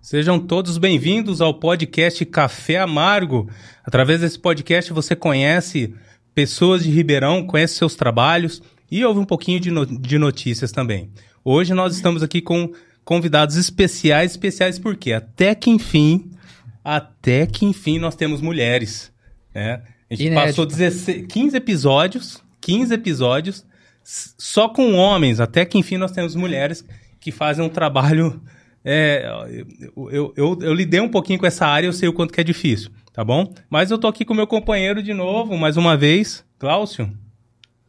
Sejam todos bem-vindos ao podcast Café Amargo. Através desse podcast você conhece pessoas de Ribeirão, conhece seus trabalhos e ouve um pouquinho de, no de notícias também. Hoje nós estamos aqui com convidados especiais, especiais porque até que enfim, até que enfim nós temos mulheres, né? A gente Inédito. passou 16, 15 episódios, 15 episódios só com homens, até que enfim nós temos mulheres que fazem um trabalho é, eu, eu, eu, eu, lidei um pouquinho com essa área, eu sei o quanto que é difícil, tá bom? Mas eu tô aqui com meu companheiro de novo, mais uma vez, Cláudio.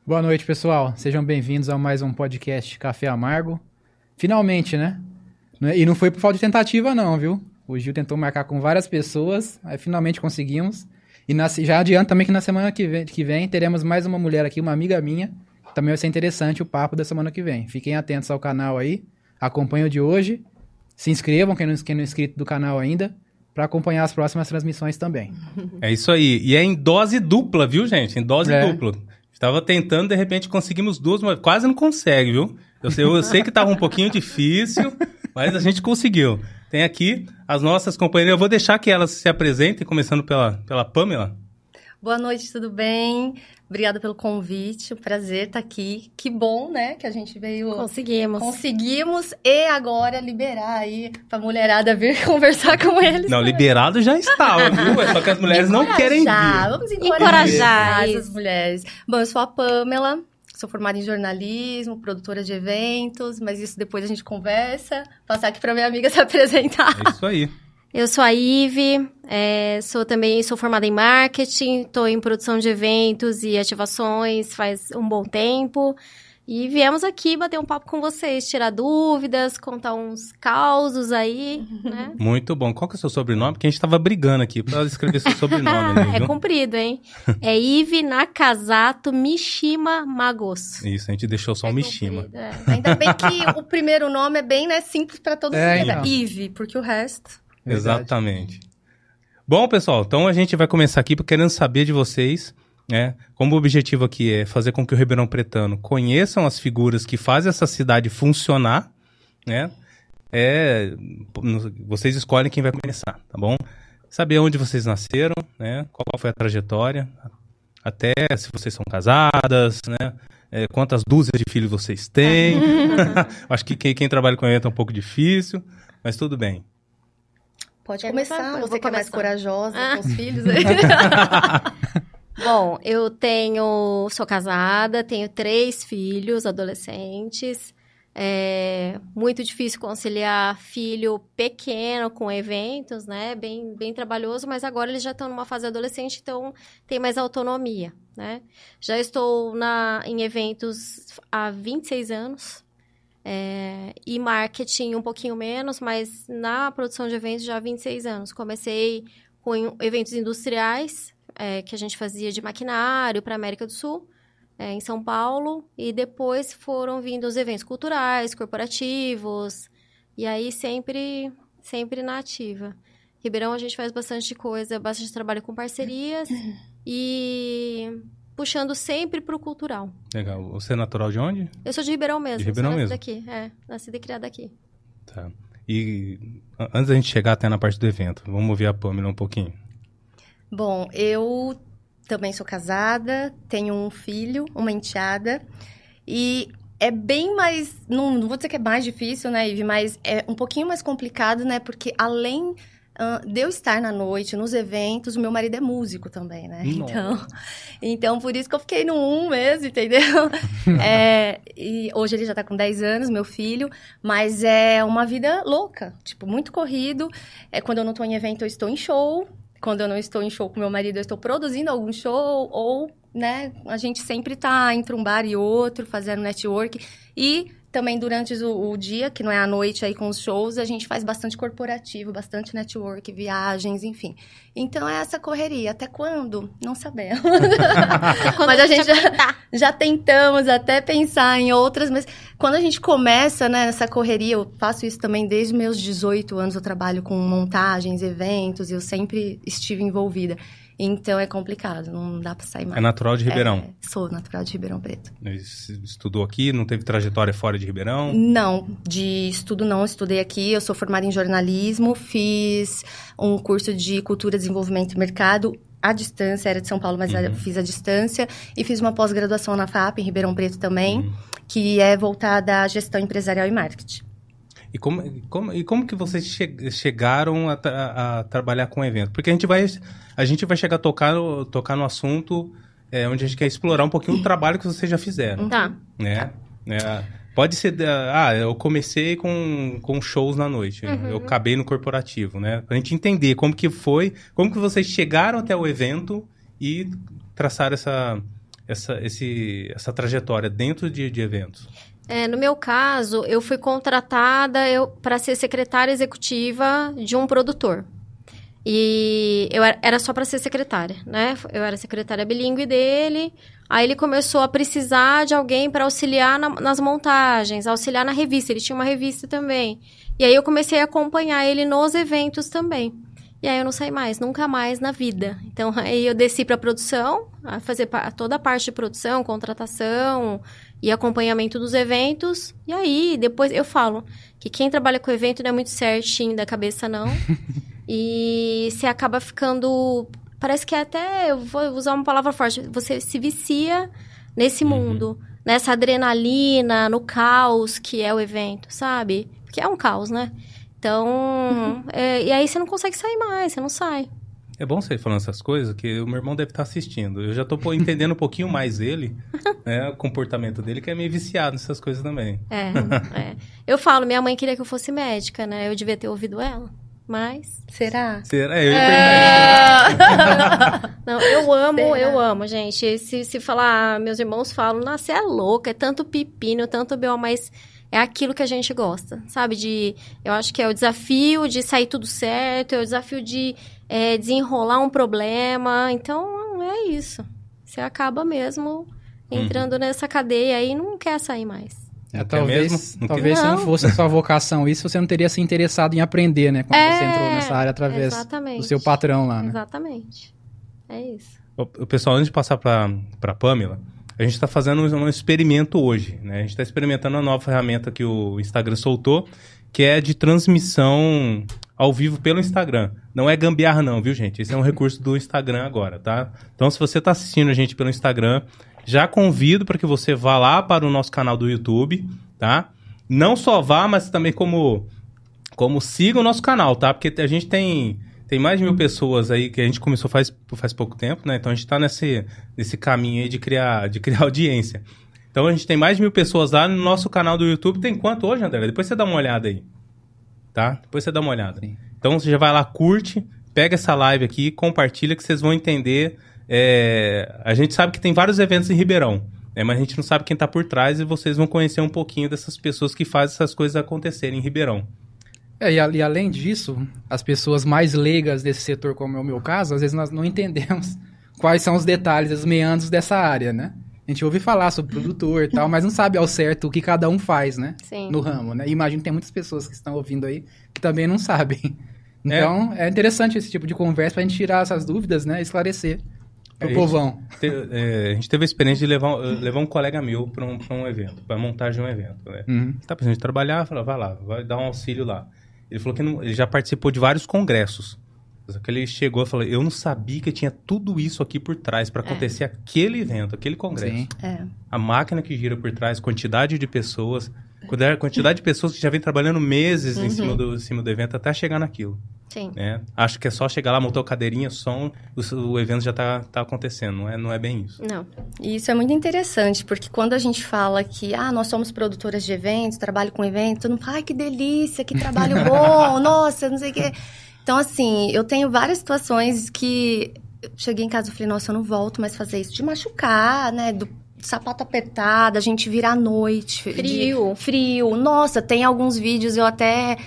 Boa noite, pessoal. Sejam bem-vindos a mais um podcast Café Amargo. Finalmente, né? É, e não foi por falta de tentativa, não, viu? O Gil tentou marcar com várias pessoas, aí finalmente conseguimos. E na, já adianto também que na semana que vem, que vem teremos mais uma mulher aqui, uma amiga minha. Também vai ser interessante o papo da semana que vem. Fiquem atentos ao canal aí. Acompanhe o de hoje se inscrevam, quem não, quem não é inscrito do canal ainda, para acompanhar as próximas transmissões também. É isso aí. E é em dose dupla, viu, gente? Em dose é. dupla. Estava tentando, de repente conseguimos duas, mas quase não consegue, viu? Eu sei, eu sei que estava um pouquinho difícil, mas a gente conseguiu. Tem aqui as nossas companheiras. Eu vou deixar que elas se apresentem, começando pela, pela Pamela. Boa noite, tudo bem? Obrigada pelo convite, um prazer estar aqui. Que bom, né, que a gente veio... Conseguimos. Conseguimos e agora liberar aí pra mulherada vir conversar com eles. Não, liberado já estava, viu? É só que as mulheres não querem vir. Vamos encorajar, encorajar as mulheres. Bom, eu sou a Pamela, sou formada em jornalismo, produtora de eventos, mas isso depois a gente conversa. Passar aqui para minha amiga se apresentar. É isso aí. Eu sou a Ive, é, sou também sou formada em marketing, estou em produção de eventos e ativações faz um bom tempo. E viemos aqui bater um papo com vocês, tirar dúvidas, contar uns causos aí, né? Muito bom. Qual que é o seu sobrenome? Porque a gente estava brigando aqui para escrever seu sobrenome. Né, é comprido, hein? É Ive Nakazato Mishima Magos. Isso, a gente deixou só é o Mishima. É. Ainda bem que o primeiro nome é bem né, simples para todo é, mundo. Então. Ive, porque o resto... Exatamente. Bom, pessoal, então a gente vai começar aqui querendo saber de vocês, né? Como o objetivo aqui é fazer com que o Ribeirão Pretano conheçam as figuras que fazem essa cidade funcionar, né? É, vocês escolhem quem vai começar, tá bom? Saber onde vocês nasceram, né? Qual foi a trajetória, até se vocês são casadas, né? É, quantas dúzias de filhos vocês têm. Acho que quem, quem trabalha com ele é um pouco difícil, mas tudo bem. Pode começar, você que é mais corajosa ah. com os filhos. Bom, eu tenho. Sou casada, tenho três filhos adolescentes. É muito difícil conciliar filho pequeno com eventos, né? Bem, bem trabalhoso, mas agora eles já estão numa fase adolescente, então tem mais autonomia, né? Já estou na, em eventos há 26 anos, é, e marketing um pouquinho menos, mas na produção de eventos já há 26 anos. Comecei com eventos industriais, é, que a gente fazia de maquinário para a América do Sul, é, em São Paulo, e depois foram vindo os eventos culturais, corporativos, e aí sempre, sempre na ativa. Ribeirão a gente faz bastante coisa, bastante trabalho com parcerias, e puxando sempre pro cultural. Legal. Você é natural de onde? Eu sou de Ribeirão mesmo. De Ribeirão mesmo? Daqui, é. Nascida e criada aqui. Tá. E antes da gente chegar até na parte do evento, vamos ouvir a Pamela um pouquinho. Bom, eu também sou casada, tenho um filho, uma enteada, e é bem mais, não, não vou dizer que é mais difícil, né, Ivy, mas é um pouquinho mais complicado, né, porque além de eu estar na noite, nos eventos, o meu marido é músico também, né? Então, então, por isso que eu fiquei no um mesmo, entendeu? é, e hoje ele já tá com 10 anos, meu filho, mas é uma vida louca, tipo, muito corrido. É, quando eu não tô em evento, eu estou em show. Quando eu não estou em show com meu marido, eu estou produzindo algum show ou né? A gente sempre tá entre um bar e outro, fazendo network. E também durante o, o, dia, que não é à noite aí com os shows, a gente faz bastante corporativo, bastante network, viagens, enfim. Então é essa correria. Até quando? Não sabemos. mas a gente já, já, tentamos até pensar em outras, mas quando a gente começa né, nessa correria, eu faço isso também desde meus 18 anos, eu trabalho com montagens, eventos, eu sempre estive envolvida. Então é complicado, não dá pra sair mais. É natural de Ribeirão. É, sou natural de Ribeirão Preto. Estudou aqui, não teve trajetória fora de Ribeirão? Não, de estudo não, estudei aqui. Eu sou formada em jornalismo, fiz um curso de cultura, desenvolvimento e mercado à distância, era de São Paulo, mas uhum. fiz à distância. E fiz uma pós-graduação na FAP, em Ribeirão Preto também, uhum. que é voltada à gestão empresarial e marketing. E como, como, e como que vocês che chegaram a, a, a, trabalhar com o evento? Porque a gente vai, a gente vai chegar a tocar, tocar no assunto é, onde a gente quer explorar um pouquinho o trabalho que vocês já fizeram. Tá. Né? É, pode ser, ah, eu comecei com, com shows na noite, uhum. eu acabei no corporativo, né? Pra gente entender como que foi, como que vocês chegaram até o evento e traçaram essa, essa, esse, essa trajetória dentro de, de eventos. É, no meu caso, eu fui contratada para ser secretária executiva de um produtor. E eu era, era só para ser secretária, né? Eu era secretária bilíngue dele. Aí ele começou a precisar de alguém para auxiliar na, nas montagens, auxiliar na revista. Ele tinha uma revista também. E aí eu comecei a acompanhar ele nos eventos também. E aí eu não saí mais, nunca mais na vida. Então aí eu desci para produção, a fazer toda a parte de produção, contratação, e acompanhamento dos eventos. E aí, depois eu falo que quem trabalha com evento não é muito certinho da cabeça, não. e você acaba ficando. Parece que até. Eu vou usar uma palavra forte. Você se vicia nesse uhum. mundo. Nessa adrenalina, no caos que é o evento, sabe? Porque é um caos, né? Então. é, e aí você não consegue sair mais, você não sai. É bom você falando essas coisas, que o meu irmão deve estar assistindo. Eu já estou entendendo um pouquinho mais ele, né, o comportamento dele, que é meio viciado nessas coisas também. É, é. Eu falo, minha mãe queria que eu fosse médica, né? Eu devia ter ouvido ela. Mas. Será? Será? Eu ia é... Não, eu amo, Será? eu amo, gente. Se, se falar, meus irmãos falam, nossa, você é louca, é tanto pepino, tanto B.O., mas é aquilo que a gente gosta, sabe? De, eu acho que é o desafio de sair tudo certo, é o desafio de é, desenrolar um problema. Então, é isso. Você acaba mesmo entrando uhum. nessa cadeia aí e não quer sair mais. É, talvez talvez se não fosse a sua vocação isso, você não teria se interessado em aprender, né? Quando é, você entrou nessa área através exatamente. do seu patrão lá, né? Exatamente. É isso. O, pessoal, antes de passar para a Pamela, a gente está fazendo um, um, experimento hoje, né? A gente está experimentando uma nova ferramenta que o Instagram soltou, que é de transmissão ao vivo pelo Instagram. Não é gambiarra não, viu, gente? Esse é um recurso do Instagram agora, tá? Então, se você está assistindo a gente pelo Instagram, já convido para que você vá lá para o nosso canal do YouTube, tá? Não só vá, mas também como, como siga o nosso canal, tá? Porque a gente tem, tem mais de mil pessoas aí que a gente começou faz, faz pouco tempo, né? Então a gente está nesse, nesse caminho aí de criar, de criar audiência. Então a gente tem mais de mil pessoas lá no nosso canal do YouTube. Tem quanto hoje, André? Depois você dá uma olhada aí tá? Depois você dá uma olhada. Sim. Então você já vai lá, curte, pega essa live aqui, compartilha que vocês vão entender. É... A gente sabe que tem vários eventos em Ribeirão, né? mas a gente não sabe quem está por trás e vocês vão conhecer um pouquinho dessas pessoas que fazem essas coisas acontecerem em Ribeirão. É, e, e além disso, as pessoas mais leigas desse setor, como é o meu caso, às vezes nós não entendemos quais são os detalhes, os meandros dessa área, né? A gente ouve falar sobre produtor e tal, mas não sabe ao certo o que cada um faz, né? Sim. No ramo, né? E imagino que tem muitas pessoas que estão ouvindo aí que também não sabem. Então, é, é interessante esse tipo de conversa pra gente tirar essas dúvidas, né? Esclarecer pro é, povão. A gente, te, é, a gente teve a experiência de levar, levar um colega meu para um, pra um evento, para montagem de um evento, né? Uhum. Tá precisando de trabalhar, falou, vai lá, vai dar um auxílio lá. Ele falou que não, ele já participou de vários congressos. Só que ele chegou e falou: Eu não sabia que tinha tudo isso aqui por trás para é. acontecer é. aquele evento, aquele congresso. É. A máquina que gira por trás, quantidade de pessoas, quantidade de pessoas que já vem trabalhando meses uhum. em, cima do, em cima do evento até chegar naquilo. Sim. Né? Acho que é só chegar lá, montar a cadeirinha, som, o, o evento já está tá acontecendo. Não é, não é bem isso. Não. E isso é muito interessante, porque quando a gente fala que ah, nós somos produtoras de eventos, trabalho com eventos, todo mundo fala, ai, que delícia, que trabalho bom, nossa, não sei o quê. Então, assim, eu tenho várias situações que eu cheguei em casa e falei, nossa, eu não volto mais fazer isso. De machucar, né? Do sapato apertado, a gente vira à noite. Frio. frio. Nossa, tem alguns vídeos, eu até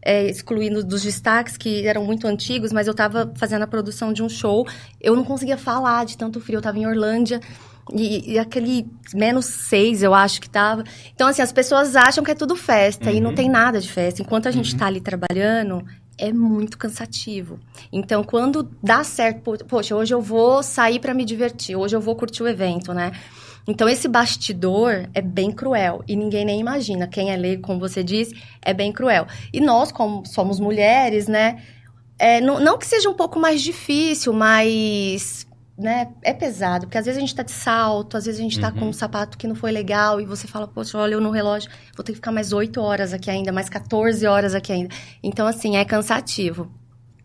é, excluindo dos destaques que eram muito antigos, mas eu tava fazendo a produção de um show. Eu não conseguia falar de tanto frio, eu tava em Orlândia. E, e aquele menos seis, eu acho que tava. Então, assim, as pessoas acham que é tudo festa e não Uhum. tem nada de festa. Enquanto a gente tá ali trabalhando, é muito cansativo. Então, quando dá certo, po- poxa, hoje eu vou sair para me divertir, hoje eu vou curtir o evento, né? Então, esse bastidor é bem cruel e ninguém nem imagina. Quem é leigo, como você disse, é bem cruel. E nós, como somos mulheres, né? é, não, não que seja um pouco mais difícil, mas né, é pesado. Porque às vezes a gente tá de salto, às vezes a gente tá Uhum. com um sapato que não foi legal e você fala, poxa, olha eu no relógio, vou ter que ficar mais 8 horas aqui ainda, mais 14 horas aqui ainda. Então, assim, é cansativo.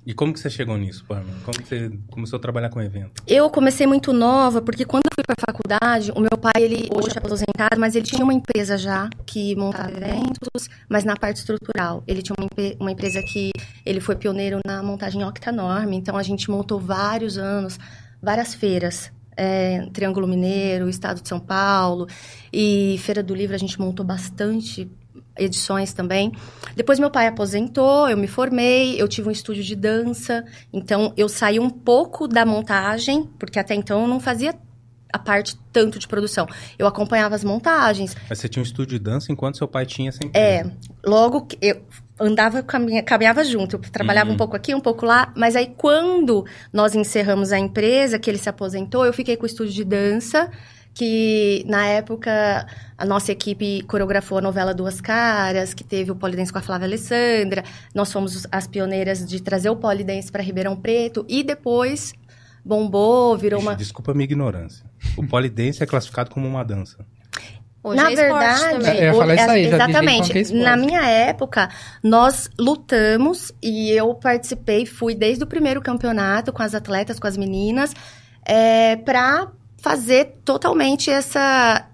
E como que você chegou nisso, Pamela? Como que você começou a trabalhar com evento? Eu comecei muito nova, porque quando eu fui pra faculdade, o meu pai, ele hoje é aposentado, mas ele tinha uma empresa já que montava eventos, mas na parte estrutural. Ele tinha uma, uma empresa que ele foi pioneiro na montagem octanorme, então a gente montou vários anos, várias feiras. é, Triângulo Mineiro, Estado de São Paulo e Feira do Livro a gente montou bastante edições também. Depois meu pai aposentou, eu me formei, eu tive um estúdio de dança, então eu saí um pouco da montagem, porque até então eu não fazia a parte tanto de produção. Eu acompanhava as montagens. Mas você tinha um estúdio de dança enquanto seu pai tinha essa É, empresa. logo que eu andava, caminha, caminhava junto, eu trabalhava Uhum. um pouco aqui, um pouco lá, mas aí quando nós encerramos a empresa, que ele se aposentou, eu fiquei com o estúdio de dança, que na época a nossa equipe coreografou a novela Duas Caras, que teve o polidense com a Flávia Alessandra, nós fomos as pioneiras de trazer o polidense para Ribeirão Preto, e depois bombou, virou Ixi, uma... Desculpa a minha ignorância. O polidense é classificado como uma dança. Hoje Na é verdade. É, eu ia falar o- isso aí, exatamente. é. Na minha época, nós lutamos e eu participei, fui desde o primeiro campeonato com as atletas, com as meninas, é, para fazer totalmente essa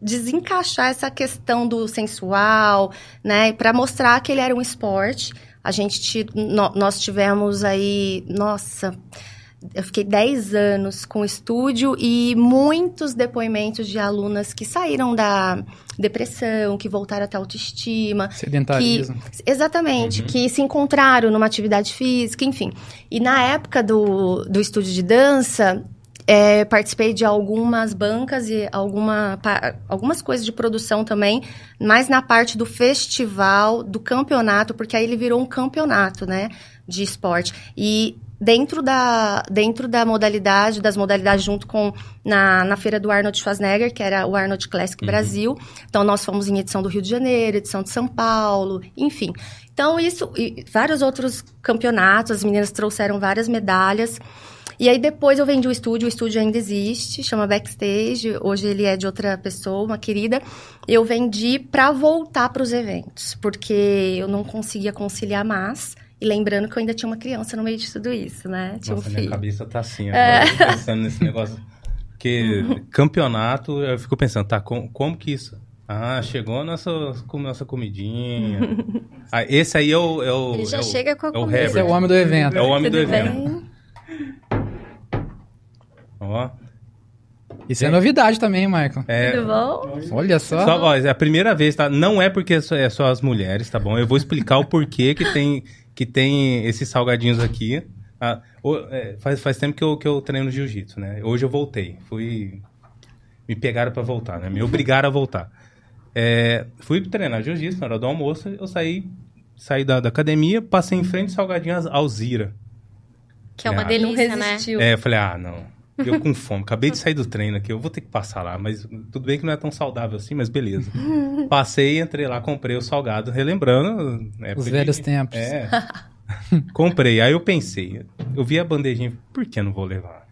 desencaixar essa questão do sensual, né, para mostrar que ele era um esporte. A gente nó- nós tivemos aí, nossa, eu fiquei 10 anos com o estúdio e muitos depoimentos de alunas que saíram da depressão, que voltaram até a autoestima, Sedentarismo. Exatamente, Uhum. que se encontraram numa atividade física, enfim. E na época do, do estúdio de dança, é, participei de algumas bancas e alguma, algumas coisas de produção também, mais na parte do festival, do campeonato, porque aí ele virou um campeonato, né, de esporte. E dentro da, dentro da modalidade, das modalidades junto com, na, na feira do Arnold Schwarzenegger, que era o Arnold Classic Uhum. Brasil, então nós fomos em edição do Rio de Janeiro, edição de São Paulo, enfim. Então isso, e vários outros campeonatos, as meninas trouxeram várias medalhas. E aí depois eu vendi o estúdio, o estúdio ainda existe, chama Backstage, hoje ele é de outra pessoa, uma querida. Eu vendi para voltar para os eventos, porque eu não conseguia conciliar mais. E lembrando que eu ainda tinha uma criança no meio de tudo isso, né? Tinha Nossa, um minha filho. cabeça tá assim É. pensando nesse negócio. Porque campeonato, eu fico pensando, tá, com- como que isso? Ah, chegou a nossa, nossa comidinha. Ah, esse aí é o. É o Ele já é o- chega com a é o comida. Esse é o homem do evento. É o homem do Tudo evento. bem? Ó, Isso é novidade também, Michael. é, Tudo bom? Olha só. Só, ó, é a primeira vez, tá? Não é porque é só, é só as mulheres, tá bom? Eu vou explicar o porquê que tem, que tem esses salgadinhos aqui. Ah, é, faz, faz tempo que eu, que eu treino jiu-jitsu, né? Hoje eu voltei. Fui. Me pegaram pra voltar, né? Me obrigaram a voltar. É, fui treinar jiu-jitsu, na hora do almoço, eu saí, saí da, da academia, passei em frente ao salgadinho Alzira. Que é uma Ah, delícia, né? É, eu falei, ah, não. Eu com fome, acabei de sair do treino aqui, eu vou ter que passar lá, mas tudo bem que não é tão saudável assim, mas beleza. Passei, entrei lá, comprei o salgado, relembrando. né, Os velhos tempos. É. comprei. Aí eu pensei, eu vi a bandejinha, por que não vou levar?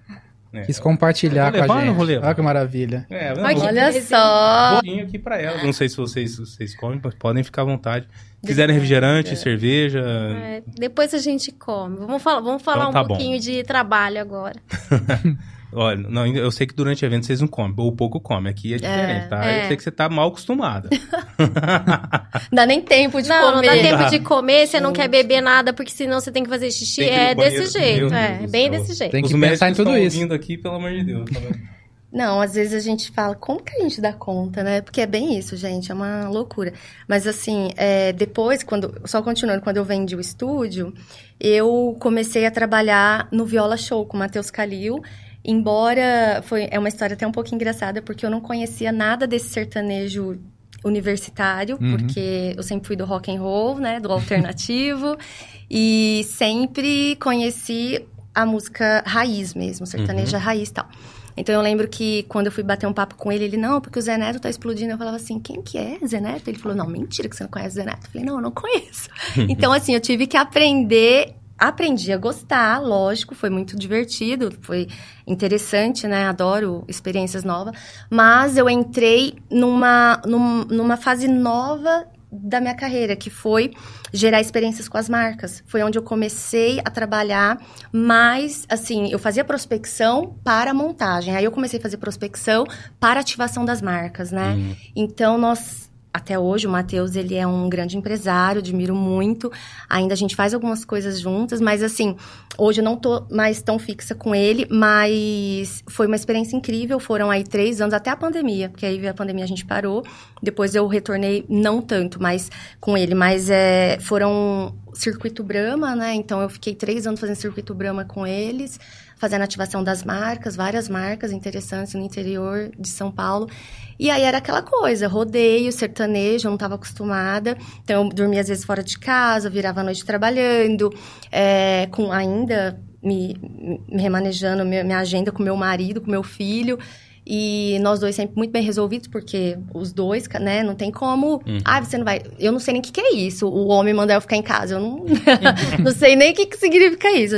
É, Quis compartilhar Vou levar com a não gente. vou levar? Olha que maravilha. é, não, Ai, que vou- Olha só. bolinho aqui pra ela. Não sei se vocês, vocês comem, mas podem ficar à vontade. Quiserem refrigerante, cerveja. É, depois a gente come. Vamos falar, vamos falar Então um tá bom. pouquinho de trabalho agora. Olha, não, eu sei que durante o evento vocês não comem, ou pouco comem. Aqui é diferente, tá? é. Eu sei que você tá mal acostumada. Não dá nem tempo de não, comer. não dá tempo Dá. de comer, você não quer beber nada, porque senão você tem que fazer xixi. Que É banheiro. desse jeito, é. Deus Bem céu. desse jeito. Tem que Os pensar em tudo isso. ouvindo aqui, pelo amor de Deus. tá? Não, às vezes a gente fala, como que a gente dá conta, né? Porque é bem isso, gente, é uma loucura. Mas assim, é, depois, quando, só continuando, quando eu vendi o estúdio, eu comecei a trabalhar no Viola Show com o Matheus Calil, Embora foi é uma história até um pouco engraçada, porque eu não conhecia nada desse sertanejo universitário, Uhum. porque eu sempre fui do rock and roll, né, do alternativo, e sempre conheci a música raiz mesmo, sertaneja raiz e tal. Então eu lembro que quando eu fui bater um papo com ele, ele, não, porque o Zé Neto tá explodindo. Eu falava assim, quem que é Zé Neto? Ele falou, não, mentira que você não conhece o Zé Neto. Eu falei, não, eu não conheço. então, assim, eu tive que aprender, aprendi a gostar, lógico, foi muito divertido, foi interessante, né? Adoro experiências novas. Mas eu entrei numa, num- numa fase nova da minha carreira, que foi gerar experiências com as marcas. Foi onde eu comecei a trabalhar mais, assim, eu fazia prospecção para montagem. Aí eu comecei a fazer prospecção para ativação das marcas, né? Uhum. Então nós até hoje o Matheus, ele é um grande empresário, admiro muito. Ainda a gente faz algumas coisas juntas, mas assim, hoje eu não tô mais tão fixa com ele, mas foi uma experiência incrível. Foram aí três anos até a pandemia, porque aí a pandemia a gente parou. Depois eu retornei, não tanto, mas com ele, mas é, foram circuito Brahma, né? Então eu fiquei três anos fazendo circuito Brahma com eles, fazendo ativação das marcas, várias marcas interessantes no interior de São Paulo. E aí era aquela coisa, rodeio, sertanejo, eu não estava acostumada. Então eu dormia às vezes fora de casa, virava a noite trabalhando, é, com ainda me, me remanejando minha, minha agenda com meu marido, com meu filho. E nós dois sempre muito bem resolvidos, porque os dois, né, não tem como. Ah, você não vai. Eu não sei nem o que, que é isso. O homem mandar eu ficar em casa. Eu não, não sei nem o que, que significa isso.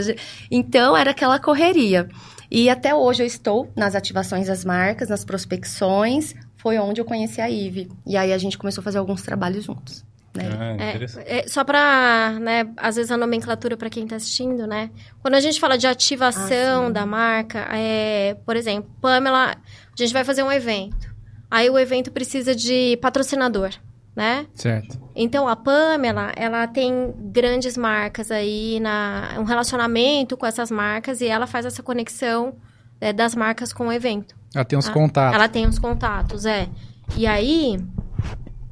Então era aquela correria. E até hoje eu estou nas ativações das marcas, nas prospecções. Foi onde eu conheci a Ive. E aí a gente começou a fazer alguns trabalhos juntos. Né? Ah, É, é, só pra, né, às vezes a nomenclatura pra quem tá assistindo, né? Quando a gente fala de ativação Ah, da marca, é, por exemplo, Pamela, a gente vai fazer um evento. Aí o evento precisa de patrocinador, né? Certo. Então a Pamela, ela tem grandes marcas aí, na, um relacionamento com essas marcas e ela faz essa conexão né, das marcas com o evento. Ela tem uns Ah, contatos. Ela tem os contatos, é. E aí,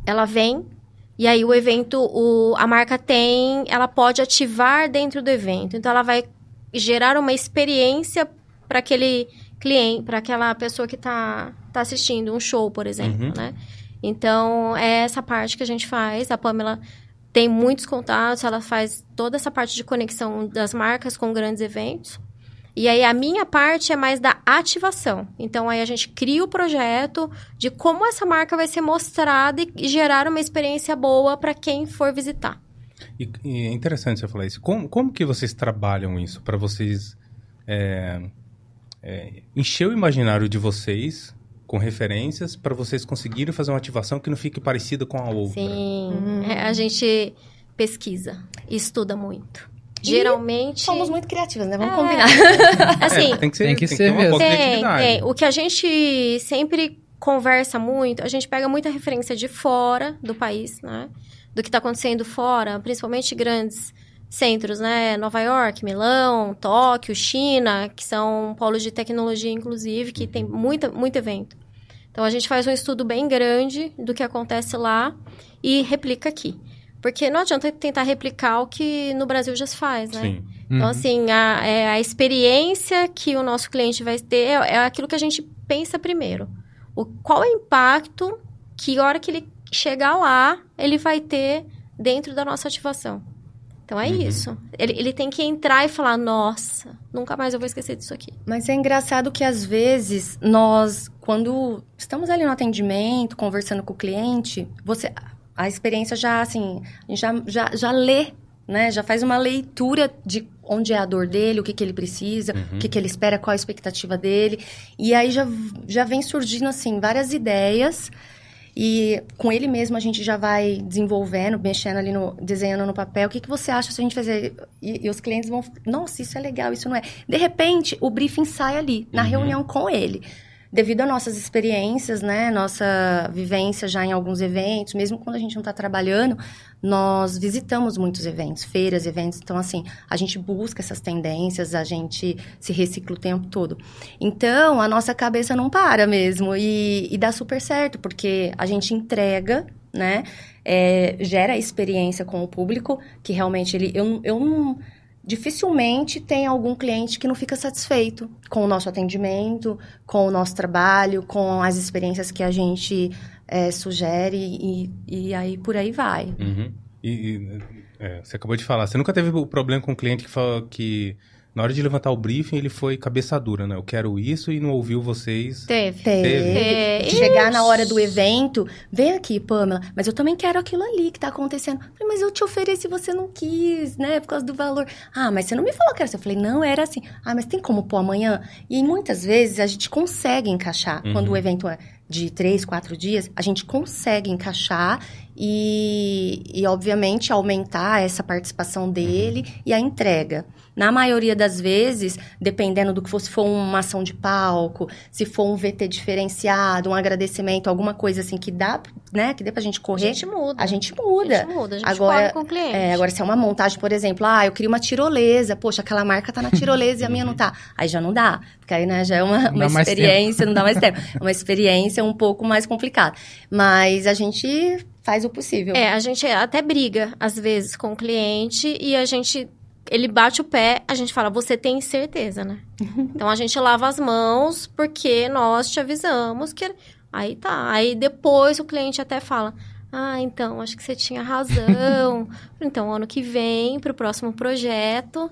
ela vem, e aí o evento, o, a marca tem, ela pode ativar dentro do evento. Então, ela vai gerar uma experiência para aquele cliente, para aquela pessoa que está tá assistindo um show, por exemplo, Uhum. né? Então, é essa parte que a gente faz. A Pamela tem muitos contatos, ela faz toda essa parte de conexão das marcas com grandes eventos. E aí a minha parte é mais da ativação. Então aí a gente cria o projeto de como essa marca vai ser mostrada e- gerar uma experiência boa para quem for visitar. E, e é interessante você falar isso. Como, como que vocês trabalham isso para vocês é, é, encher o imaginário de vocês com referências para vocês conseguirem fazer uma ativação que não fique parecida com a outra? Sim, Hum. é, a gente pesquisa, e estuda muito. E Geralmente Somos muito criativas, né? Vamos É. combinar. assim, É, tem que ser, tem que tem ser uma mesmo. boa Tem, tem. O que a gente sempre conversa muito, a gente pega muita referência de fora do país, né? Do que está acontecendo fora, principalmente grandes centros, né? Nova York, Milão, Tóquio, China, que são polos de tecnologia, inclusive, que tem muita, muito evento. Então, a gente faz um estudo bem grande do que acontece lá e replica aqui. Porque não adianta tentar replicar o que no Brasil já se faz, né? Sim. Então, Uhum. assim, a, é a experiência que o nosso cliente vai ter é, é aquilo que a gente pensa primeiro. O, qual é o impacto que, a hora que ele chegar lá, ele vai ter dentro da nossa ativação. Então, é Uhum. isso. Ele, ele tem que entrar e falar, nossa, nunca mais eu vou esquecer disso aqui. Mas é engraçado que às vezes nós, quando estamos ali no atendimento, conversando com o cliente, você a experiência já assim, a gente já, já, já lê, né? Já faz uma leitura de onde é a dor dele, o que, que ele precisa, Uhum. o que, que ele espera, qual a expectativa dele. E aí já, já vem surgindo assim várias ideias. E com ele mesmo a gente já vai desenvolvendo, mexendo ali no. desenhando no papel. O que, que você acha se a gente fazer? E, e os clientes vão. Nossa, isso é legal, isso não é. De repente, o briefing sai ali, na Uhum. reunião com ele. Devido a nossas experiências, né? Nossa vivência já em alguns eventos, mesmo quando a gente não está trabalhando, nós visitamos muitos eventos, feiras, eventos. Então, assim, a gente busca essas tendências, a gente se recicla o tempo todo. Então, a nossa cabeça não para mesmo. E, e dá super certo, porque a gente entrega, né? é, gera experiência com o público, que realmente ele. Eu, eu não. Dificilmente tem algum cliente que não fica satisfeito com o nosso atendimento, com o nosso trabalho, com as experiências que a gente é, sugere e, e aí por aí vai. Uhum. E, e é, você acabou de falar, você nunca teve o problema com um cliente que falou que na hora de levantar o briefing, ele foi cabeça dura, né? Eu quero isso e não ouviu vocês. Teve. Teve. Teve. Chegar na hora do evento, vem aqui, Pamela, mas eu também quero aquilo ali que tá acontecendo. Eu falei, mas eu te ofereci, você não quis, né? Por causa do valor. Ah, mas você não me falou que era assim. Eu falei, não, era assim. Ah, mas tem como pôr amanhã? E muitas vezes a gente consegue encaixar Uhum. quando o evento é de três, quatro dias, a gente consegue encaixar e, e, obviamente, aumentar essa participação dele e a entrega. Na maioria das vezes, dependendo do que for, se for uma ação de palco, se for um VT diferenciado, um agradecimento, alguma coisa assim que dá, né, que dê pra gente A correr, gente muda. a gente muda. A gente muda, a gente Agora, corre com o cliente. É, agora, se é uma montagem, por exemplo, ah, eu queria uma tirolesa, poxa, aquela marca tá na tirolesa e a minha não tá. Aí já não dá, porque aí, né, já é uma, Não uma experiência, não dá mais tempo. É uma experiência um pouco mais complicada. Mas a gente faz o possível. É, a gente até briga, às vezes, com o cliente e a gente. Ele bate o pé, a gente fala, você tem certeza, né? então a gente lava as mãos porque nós te avisamos que. Aí tá. Aí depois o cliente até fala. Ah, então, acho que você tinha razão. então, ano que vem, para o próximo projeto,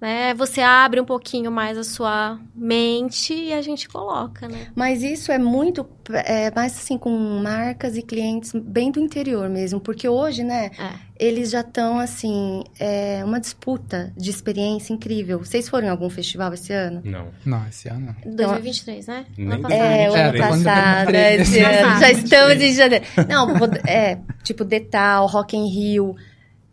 né? Você abre um pouquinho mais a sua mente e a gente coloca, né? Mas isso é muito, é, mais assim, com marcas e clientes bem do interior mesmo. Porque hoje, né, É. eles já estão, assim, é uma disputa de experiência incrível. Vocês foram em algum festival esse ano? Não. Não, esse ano não. 2023, né? Nem Ano passado. É, o É, ano do passado, 2023, é, esse ano. Já estamos em janeiro. Não, é, tipo, Detal, Rock in Rio.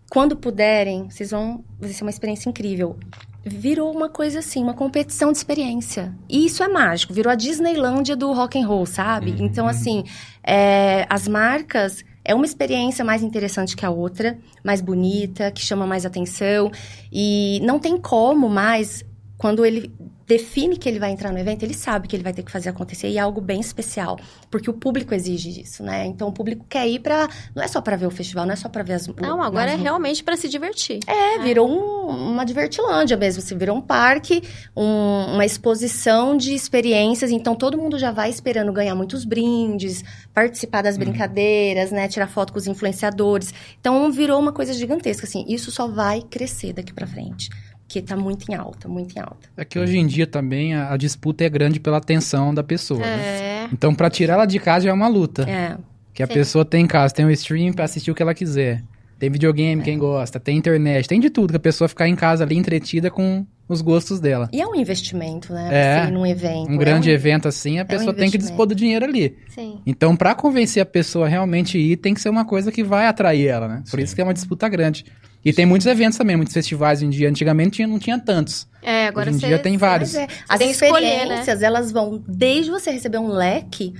Quando puderem, vocês vão... Vai ser uma experiência incrível. Virou uma coisa assim, uma competição de experiência. E isso é mágico. Virou a Disneylândia do rock and roll, sabe? Uhum. Então, assim, é, as marcas... É uma experiência mais interessante que a outra, mais bonita, que chama mais atenção. E não tem como mais, quando ele define que ele vai entrar no evento, ele sabe que ele vai ter que fazer acontecer e é algo bem especial, porque o público exige isso, né? Então o público quer ir pra. não é só pra ver o festival, não é só pra ver as Não, agora é as- realmente para se divertir. é, virou um- uma divertilândia mesmo, assim, virou um parque, um- uma exposição de experiências, então todo mundo já vai esperando ganhar muitos brindes, participar das brincadeiras, né, tirar foto com os influenciadores. Então virou uma coisa gigantesca, assim, isso só vai crescer daqui pra frente, porque tá muito em alta, muito em alta. É que hoje em dia também a, a disputa é grande pela atenção da pessoa, né? É. Então, pra tirar ela de casa já é uma luta. É, Que a Sim. pessoa tem em casa, tem um stream pra assistir o que ela quiser. Tem videogame, quem gosta, tem internet, tem de tudo, que a pessoa ficar em casa ali entretida com os gostos dela. e é um investimento, né, É, você ir num evento. Um é grande um- evento assim, a pessoa tem que dispor do dinheiro ali. Sim. Então, pra convencer a pessoa a realmente ir, tem que ser uma coisa que vai atrair ela, né? Por Sim. isso que é uma disputa grande. E tem muitos eventos também, muitos festivais hoje em dia. Antigamente tinha- não tinha tantos. É, agora hoje em você... dia tem vários. É, as tem que escolher, né? experiências, elas vão desde você receber um leque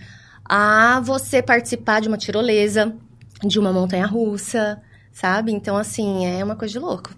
a você participar de uma tirolesa, de uma montanha-russa, sabe? Então, assim, é uma coisa de louco.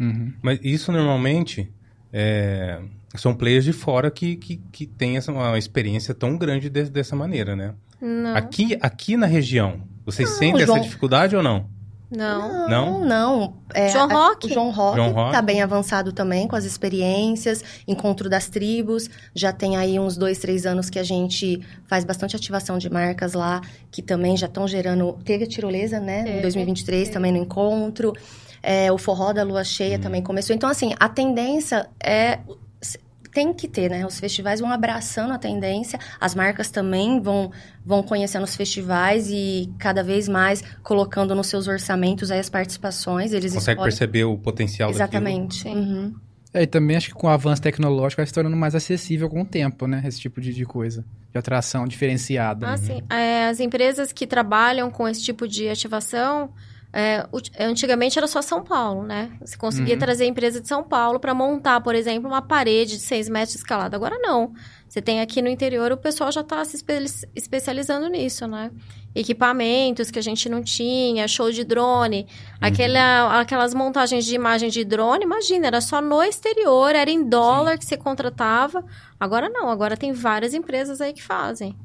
Uhum. Mas isso normalmente é, são players de fora que, que, que têm essa, uma experiência tão grande de- dessa maneira, né? Não, Aqui, aqui na região, vocês Não, sentem João- essa dificuldade ou não? Não. Não, não. É, João a- Rock? João Rock João Rock. tá bem avançado também com as experiências, encontro das tribos. Já tem aí uns dois, três anos que a gente faz bastante ativação de marcas lá, que também já estão gerando. Teve a tirolesa, né? Em Teve, 2023 também no encontro. É, o forró da lua cheia Hum. também começou. Então, assim, a tendência é. Tem que ter, né? Os festivais vão abraçando a tendência, as marcas também vão, vão conhecendo os festivais e cada vez mais colocando nos seus orçamentos aí as participações. Eles Consegue escolhem... perceber o potencial Exatamente. Sim. Uhum. É, e também acho que com o avanço tecnológico vai se tornando mais acessível com o tempo, né? Esse tipo de, de coisa. De atração diferenciada. Ah, sim. É, as empresas que trabalham com esse tipo de ativação, é, ut- antigamente era só São Paulo, né? Você conseguia Uhum. trazer a empresa de São Paulo para montar, por exemplo, uma parede de 6 metros de escalada. Agora não. Você tem aqui no interior, o pessoal já está se espe- especializando nisso, né? Equipamentos que a gente não tinha, show de drone, aquela, aquelas montagens de imagem de drone, imagina, era só no exterior, era em dólar que você contratava. Agora não, agora tem várias empresas aí que fazem.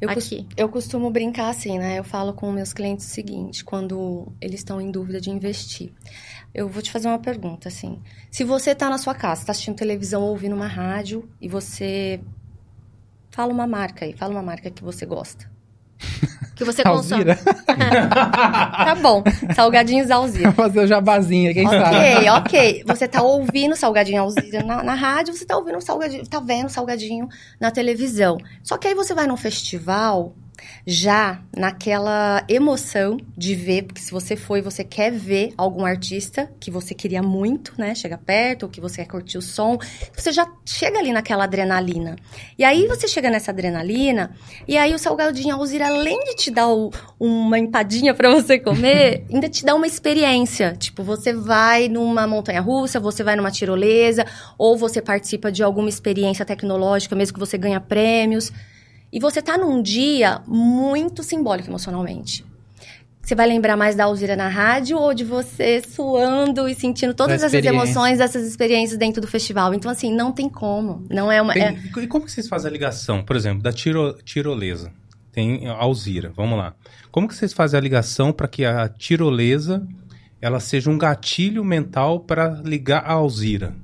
Eu, aqui. eu costumo brincar assim, né? Eu falo com meus clientes o seguinte, quando eles estão em dúvida de investir. eu vou te fazer uma pergunta, assim. Se você tá na sua casa, tá assistindo televisão ou ouvindo uma rádio e você fala uma marca aí, fala uma marca que você gosta. Que você consome. Alzira. Tá bom, salgadinhos Alzira. Vou fazer o jabazinho, quem sabe? Ok, ok. Você tá ouvindo salgadinho Alzira na, na rádio, você tá ouvindo salgadinho, tá vendo salgadinho na televisão. Só que aí você vai num festival já naquela emoção de ver, porque se você foi, você quer ver algum artista que você queria muito, né? Chega perto, ou que você quer curtir o som, você já chega ali naquela adrenalina. E aí você chega nessa adrenalina, e aí o salgadinho Alzira, além de te dar o- uma empadinha pra você comer, ainda te dá uma experiência. Tipo, você vai numa montanha russa, você vai numa tirolesa, ou você participa de alguma experiência tecnológica, mesmo que você ganha prêmios. E você tá num dia muito simbólico emocionalmente. Você vai lembrar mais da Alzira na rádio ou de você suando e sentindo todas Da essas emoções, essas experiências dentro do festival. Então, assim, não tem como. Não é uma. Tem- é- E como que vocês fazem a ligação, por exemplo, da tiro, tirolesa? Tem a Alzira, vamos lá. Como que vocês fazem a ligação para que a tirolesa ela seja um gatilho mental para ligar a Alzira?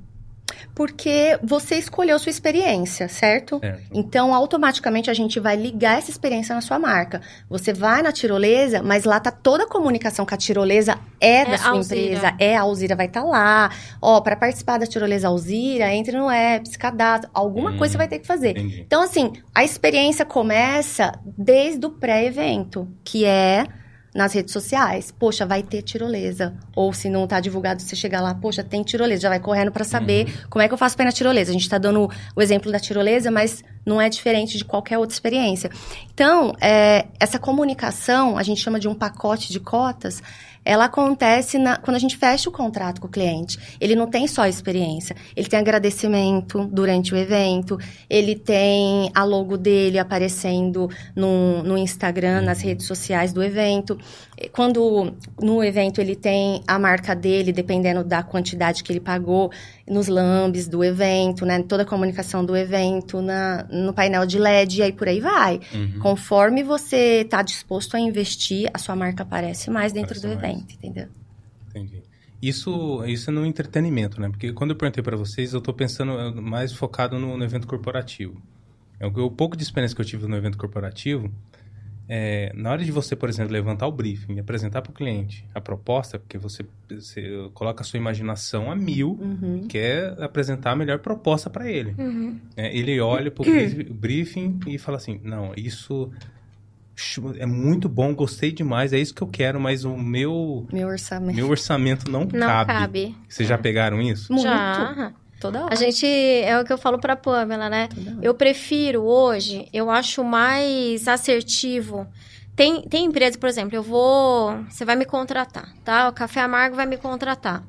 Porque você escolheu sua experiência, certo? Certo. Então, automaticamente, a gente vai ligar essa experiência na sua marca. Você vai na tirolesa, mas lá tá toda a comunicação que a tirolesa é, É da sua Alzira. empresa. É, a Alzira vai estar lá. Ó, para participar da tirolesa Alzira, entre no app, se cadastra. Alguma Hum, coisa você vai ter que fazer. Entendi. Então, assim, a experiência começa desde o pré-evento, que é nas redes sociais. Poxa, vai ter tirolesa. Ou se não tá divulgado, você chega lá, poxa, tem tirolesa. Já vai correndo para saber como é que eu faço pra ir na tirolesa. A gente tá dando o exemplo da tirolesa, mas não é diferente de qualquer outra experiência. Então, é, essa comunicação, a gente chama de um pacote de cotas, ela acontece na- quando a gente fecha o contrato com o cliente. Ele não tem só experiência, ele tem agradecimento durante o evento, ele tem a logo dele aparecendo no, no Instagram, nas redes sociais do evento. Quando no evento ele tem a marca dele, dependendo da quantidade que ele pagou, nos lambes do evento, né? Toda a comunicação do evento, na, no painel de LED, e aí por aí vai. Uhum. Conforme você está disposto a investir, a sua marca aparece mais dentro Aparece do mais. evento, entendeu? Entendi. Isso, isso é no entretenimento, né? Porque quando eu perguntei para vocês, eu tô pensando mais focado no, no evento corporativo. É o, o pouco de experiência que eu tive no evento corporativo, é, na hora de você, por exemplo, levantar o briefing e apresentar para o cliente a proposta, porque você, você coloca a sua imaginação a mil, Uhum. quer apresentar a melhor proposta para ele. Uhum. né? Ele olha para o briefing e fala assim, não, isso é muito bom, gostei demais, é isso que eu quero, mas o meu, Meu orçamento. meu orçamento não, Não cabe. cabe. Vocês já pegaram isso? Muito. Já. Toda hora. A gente, é o que eu falo pra Pamela, né? Eu prefiro hoje, eu acho mais assertivo. Tem, tem empresa, por exemplo, eu vou. Você vai me contratar, tá? O Café Amargo vai me contratar.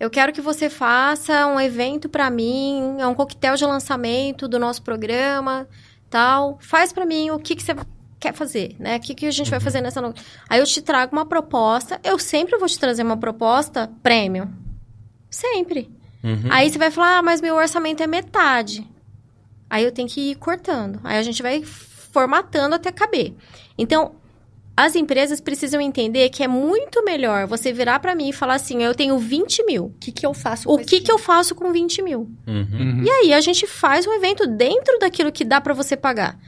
Eu quero que você faça um evento pra mim, é um coquetel de lançamento do nosso programa, tal. Faz pra mim o que, que você quer fazer, né? O que, que a gente vai fazer nessa noite. Aí eu te trago uma proposta, eu sempre vou te trazer uma proposta prêmio. Sempre. Uhum. Aí você vai falar, ah, mas meu orçamento é metade. Aí eu tenho que ir cortando. Aí a gente vai formatando até caber. Então, as empresas precisam entender que é muito melhor você virar pra mim e falar assim, eu tenho 20 mil. O que, que eu faço O com que, esse que eu faço com 20 mil? Uhum. Uhum. E aí a gente faz um evento dentro daquilo que dá pra você pagar.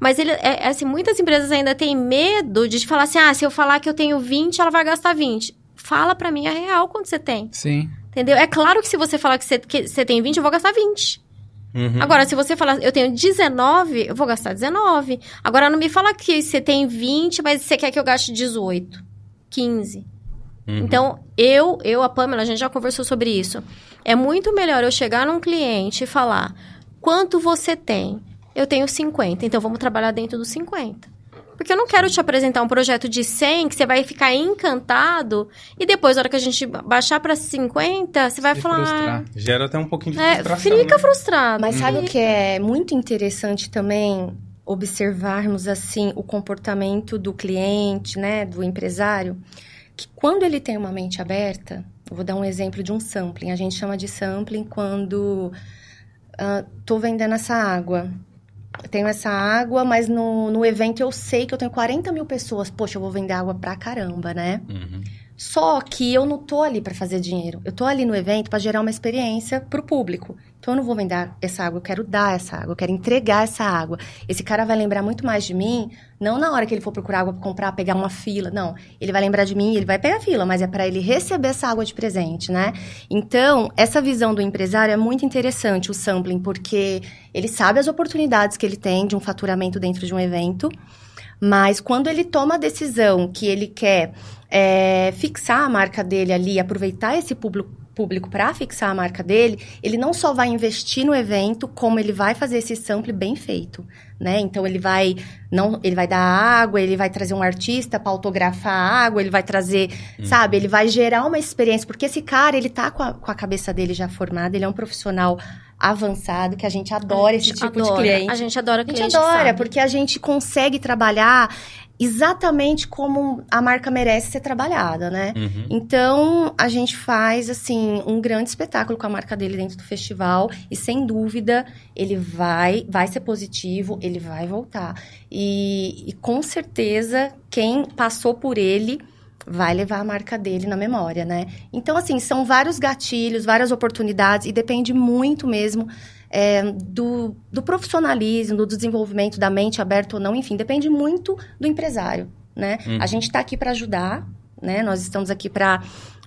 Mas ele, é, é assim, muitas empresas ainda têm medo de falar assim, ah, se eu falar que eu tenho 20, ela vai gastar 20. Fala pra mim a real quanto você tem. Sim. Entendeu? É claro que se você falar que você, que você tem 20, eu vou gastar 20. Uhum. Agora, se você falar, eu tenho 19, eu vou gastar 19. Agora, não me fala que você tem 20, mas você quer que eu gaste 18, 15. Uhum. Então, eu, eu, a Pamela, a gente já conversou sobre isso. É muito melhor eu chegar num cliente e falar: quanto você tem? Eu tenho 50, então vamos trabalhar dentro dos 50. Porque eu não quero te apresentar um projeto de 100 que você vai ficar encantado e depois, na hora que a gente baixar para 50, você vai Se falar. frustrar. Gera até um pouquinho de É, frustração, fica né? frustrado. Mas sabe o que é muito interessante também observarmos assim o comportamento do cliente, né, do empresário, que quando ele tem uma mente aberta, eu vou dar um exemplo de um sampling. A gente chama de sampling quando ah, tô vendendo essa água. Eu tenho essa água, mas no, no evento eu sei que eu tenho 40 mil pessoas. Poxa, eu vou vender água pra caramba, né? Uhum. Só que eu não tô ali para fazer dinheiro. Eu tô ali no evento para gerar uma experiência pro público. Então eu não vou vender essa água, eu quero dar essa água, eu quero entregar essa água. Esse cara vai lembrar muito mais de mim, não na hora que ele for procurar água para comprar, pegar uma fila, não. Ele vai lembrar de mim, ele vai pegar a fila, mas é para ele receber essa água de presente, né? Então, essa visão do empresário é muito interessante, o sampling, porque ele sabe as oportunidades que ele tem de um faturamento dentro de um evento. Mas quando ele toma a decisão que ele quer é, fixar a marca dele ali, aproveitar esse público público para fixar a marca dele, ele não só vai investir no evento, como ele vai fazer esse sample bem feito, né? Então ele vai não, ele vai dar água, ele vai trazer um artista para autografar a água, ele vai trazer, hum. sabe? Ele vai gerar uma experiência, porque esse cara, ele tá com a, com a cabeça dele já formada, ele é um profissional avançado, que a gente adora gente esse tipo adora. de cliente. A gente adora cliente. A gente adora, sabe. porque a gente consegue trabalhar exatamente como a marca merece ser trabalhada, né? Uhum. Então, a gente faz, assim, um grande espetáculo com a marca dele dentro do festival e, sem dúvida, ele vai, vai ser positivo, ele vai voltar. E, e com certeza, quem passou por ele vai levar a marca dele na memória, né? Então, assim, são vários gatilhos, várias oportunidades e depende muito mesmo é, do, do profissionalismo, do desenvolvimento da mente aberta ou não, enfim, depende muito do empresário, né? Uhum. A gente está aqui para ajudar, né? Nós estamos aqui para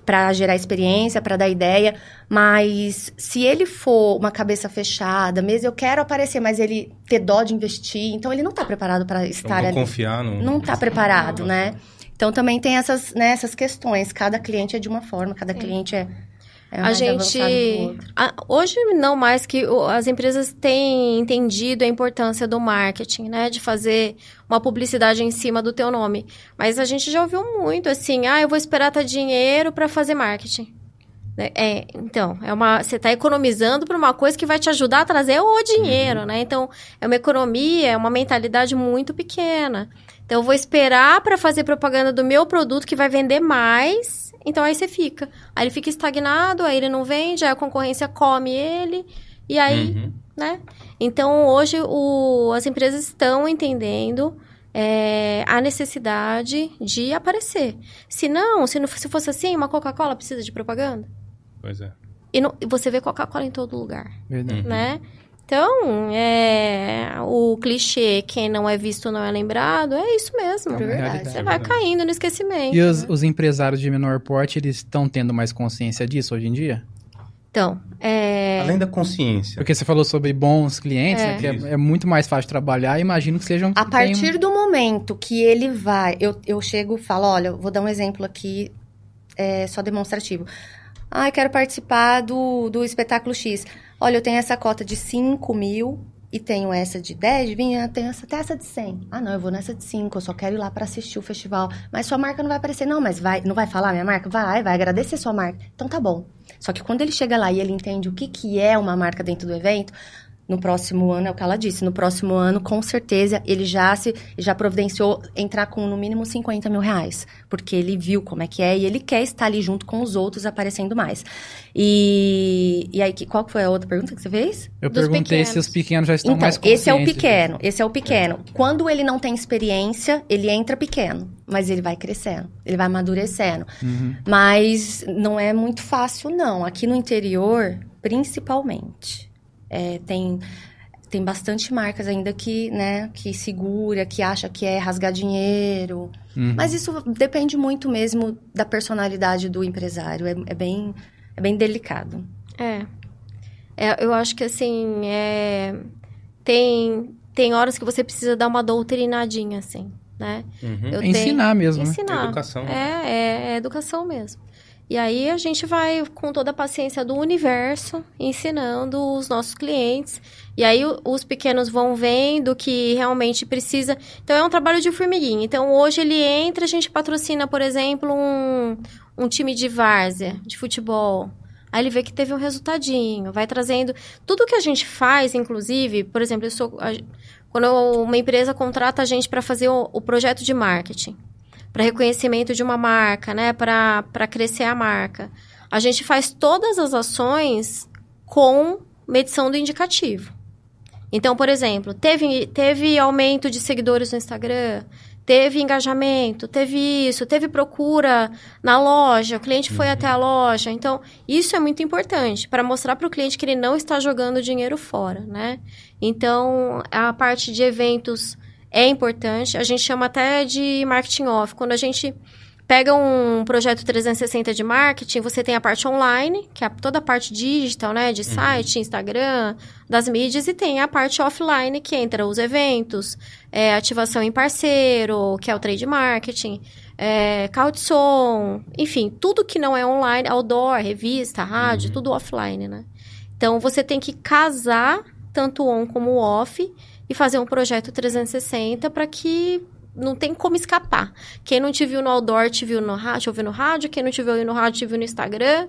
para gerar experiência, para dar ideia, mas se ele for uma cabeça fechada, mesmo eu quero aparecer, mas ele ter dó de investir, então ele não está preparado para estar não ali. confiar no Não está preparado, né? Então também tem essas, né, essas questões. Cada cliente é de uma forma, cada Sim. cliente é é a gente a, hoje não mais que as empresas têm entendido a importância do marketing, né, de fazer uma publicidade em cima do teu nome. Mas a gente já ouviu muito assim, ah, eu vou esperar ter dinheiro para fazer marketing. Né, é, então, é uma, você está economizando para uma coisa que vai te ajudar a trazer o dinheiro, uhum. né? Então, é uma economia, é uma mentalidade muito pequena. Então, eu vou esperar para fazer propaganda do meu produto que vai vender mais então aí você fica. Aí ele fica estagnado, aí ele não vende, aí a concorrência come ele, e aí, uhum. né? Então hoje o, as empresas estão entendendo é, a necessidade de aparecer. Se não, se não se fosse assim, uma Coca-Cola precisa de propaganda? Pois é. E não, você vê Coca-Cola em todo lugar. Verdade. Né? Então, é, o clichê, quem não é visto não é lembrado, é isso mesmo. É verdade. Você vai caindo no esquecimento. E os, né? os empresários de menor porte, eles estão tendo mais consciência disso hoje em dia? Então, é... Além da consciência. Porque você falou sobre bons clientes, é. Né, que é, é, muito mais fácil trabalhar, imagino que sejam... A partir do momento que ele vai... Eu, eu chego e falo, olha, vou dar um exemplo aqui, é, só demonstrativo. Ah, eu quero participar do, do espetáculo X. Olha, eu tenho essa cota de 5 mil e tenho essa de 10, vinha, tenho essa, até essa de 100. Ah, não, eu vou nessa de 5, eu só quero ir lá para assistir o festival. Mas sua marca não vai aparecer, não, mas vai, não vai falar minha marca? Vai, vai agradecer sua marca. Então tá bom. Só que quando ele chega lá e ele entende o que, que é uma marca dentro do evento, no próximo ano, é o que ela disse, no próximo ano, com certeza, ele já se já providenciou entrar com no mínimo 50 mil reais. Porque ele viu como é que é e ele quer estar ali junto com os outros aparecendo mais. E, e aí, qual foi a outra pergunta que você fez? Eu Dos perguntei pequenos. se os pequenos já estão então, mais conscientes. esse é o pequeno, esse é o pequeno. Quando ele não tem experiência, ele entra pequeno, mas ele vai crescendo, ele vai amadurecendo. Uhum. Mas não é muito fácil, não. Aqui no interior, principalmente. É, tem tem bastante marcas ainda que, né, que segura, que acha que é rasgar dinheiro. Uhum. Mas isso depende muito mesmo da personalidade do empresário. É, é, bem, é bem delicado. É. é eu acho que, assim, é, tem, tem horas que você precisa dar uma doutrinadinha, assim, né? Uhum. Eu ensinar tenho, mesmo, ensinar. Né? É educação. É, é, é educação mesmo. E aí a gente vai com toda a paciência do universo ensinando os nossos clientes. E aí os pequenos vão vendo que realmente precisa. Então é um trabalho de formiguinha. Então hoje ele entra, a gente patrocina, por exemplo, um, um time de várzea, de futebol. Aí ele vê que teve um resultadinho, vai trazendo. Tudo que a gente faz, inclusive, por exemplo, eu sou, quando uma empresa contrata a gente para fazer o, o projeto de marketing para reconhecimento de uma marca, né? Para crescer a marca. A gente faz todas as ações com medição do indicativo. Então, por exemplo, teve, teve aumento de seguidores no Instagram, teve engajamento, teve isso, teve procura na loja, o cliente foi até a loja. Então, isso é muito importante para mostrar para o cliente que ele não está jogando dinheiro fora, né? Então, a parte de eventos é importante. A gente chama até de marketing off. Quando a gente pega um projeto 360 de marketing, você tem a parte online, que é toda a parte digital, né? De site, Instagram, das mídias, e tem a parte offline, que entra os eventos, é, ativação em parceiro, que é o trade marketing, é, carro de som, enfim, tudo que não é online, outdoor, revista, rádio, tudo offline, né? Então, você tem que casar tanto on como off e fazer um projeto 360 para que não tem como escapar. Quem não te viu no outdoor, te viu no rádio, ouviu no rádio. Quem não te viu no rádio, te viu no Instagram.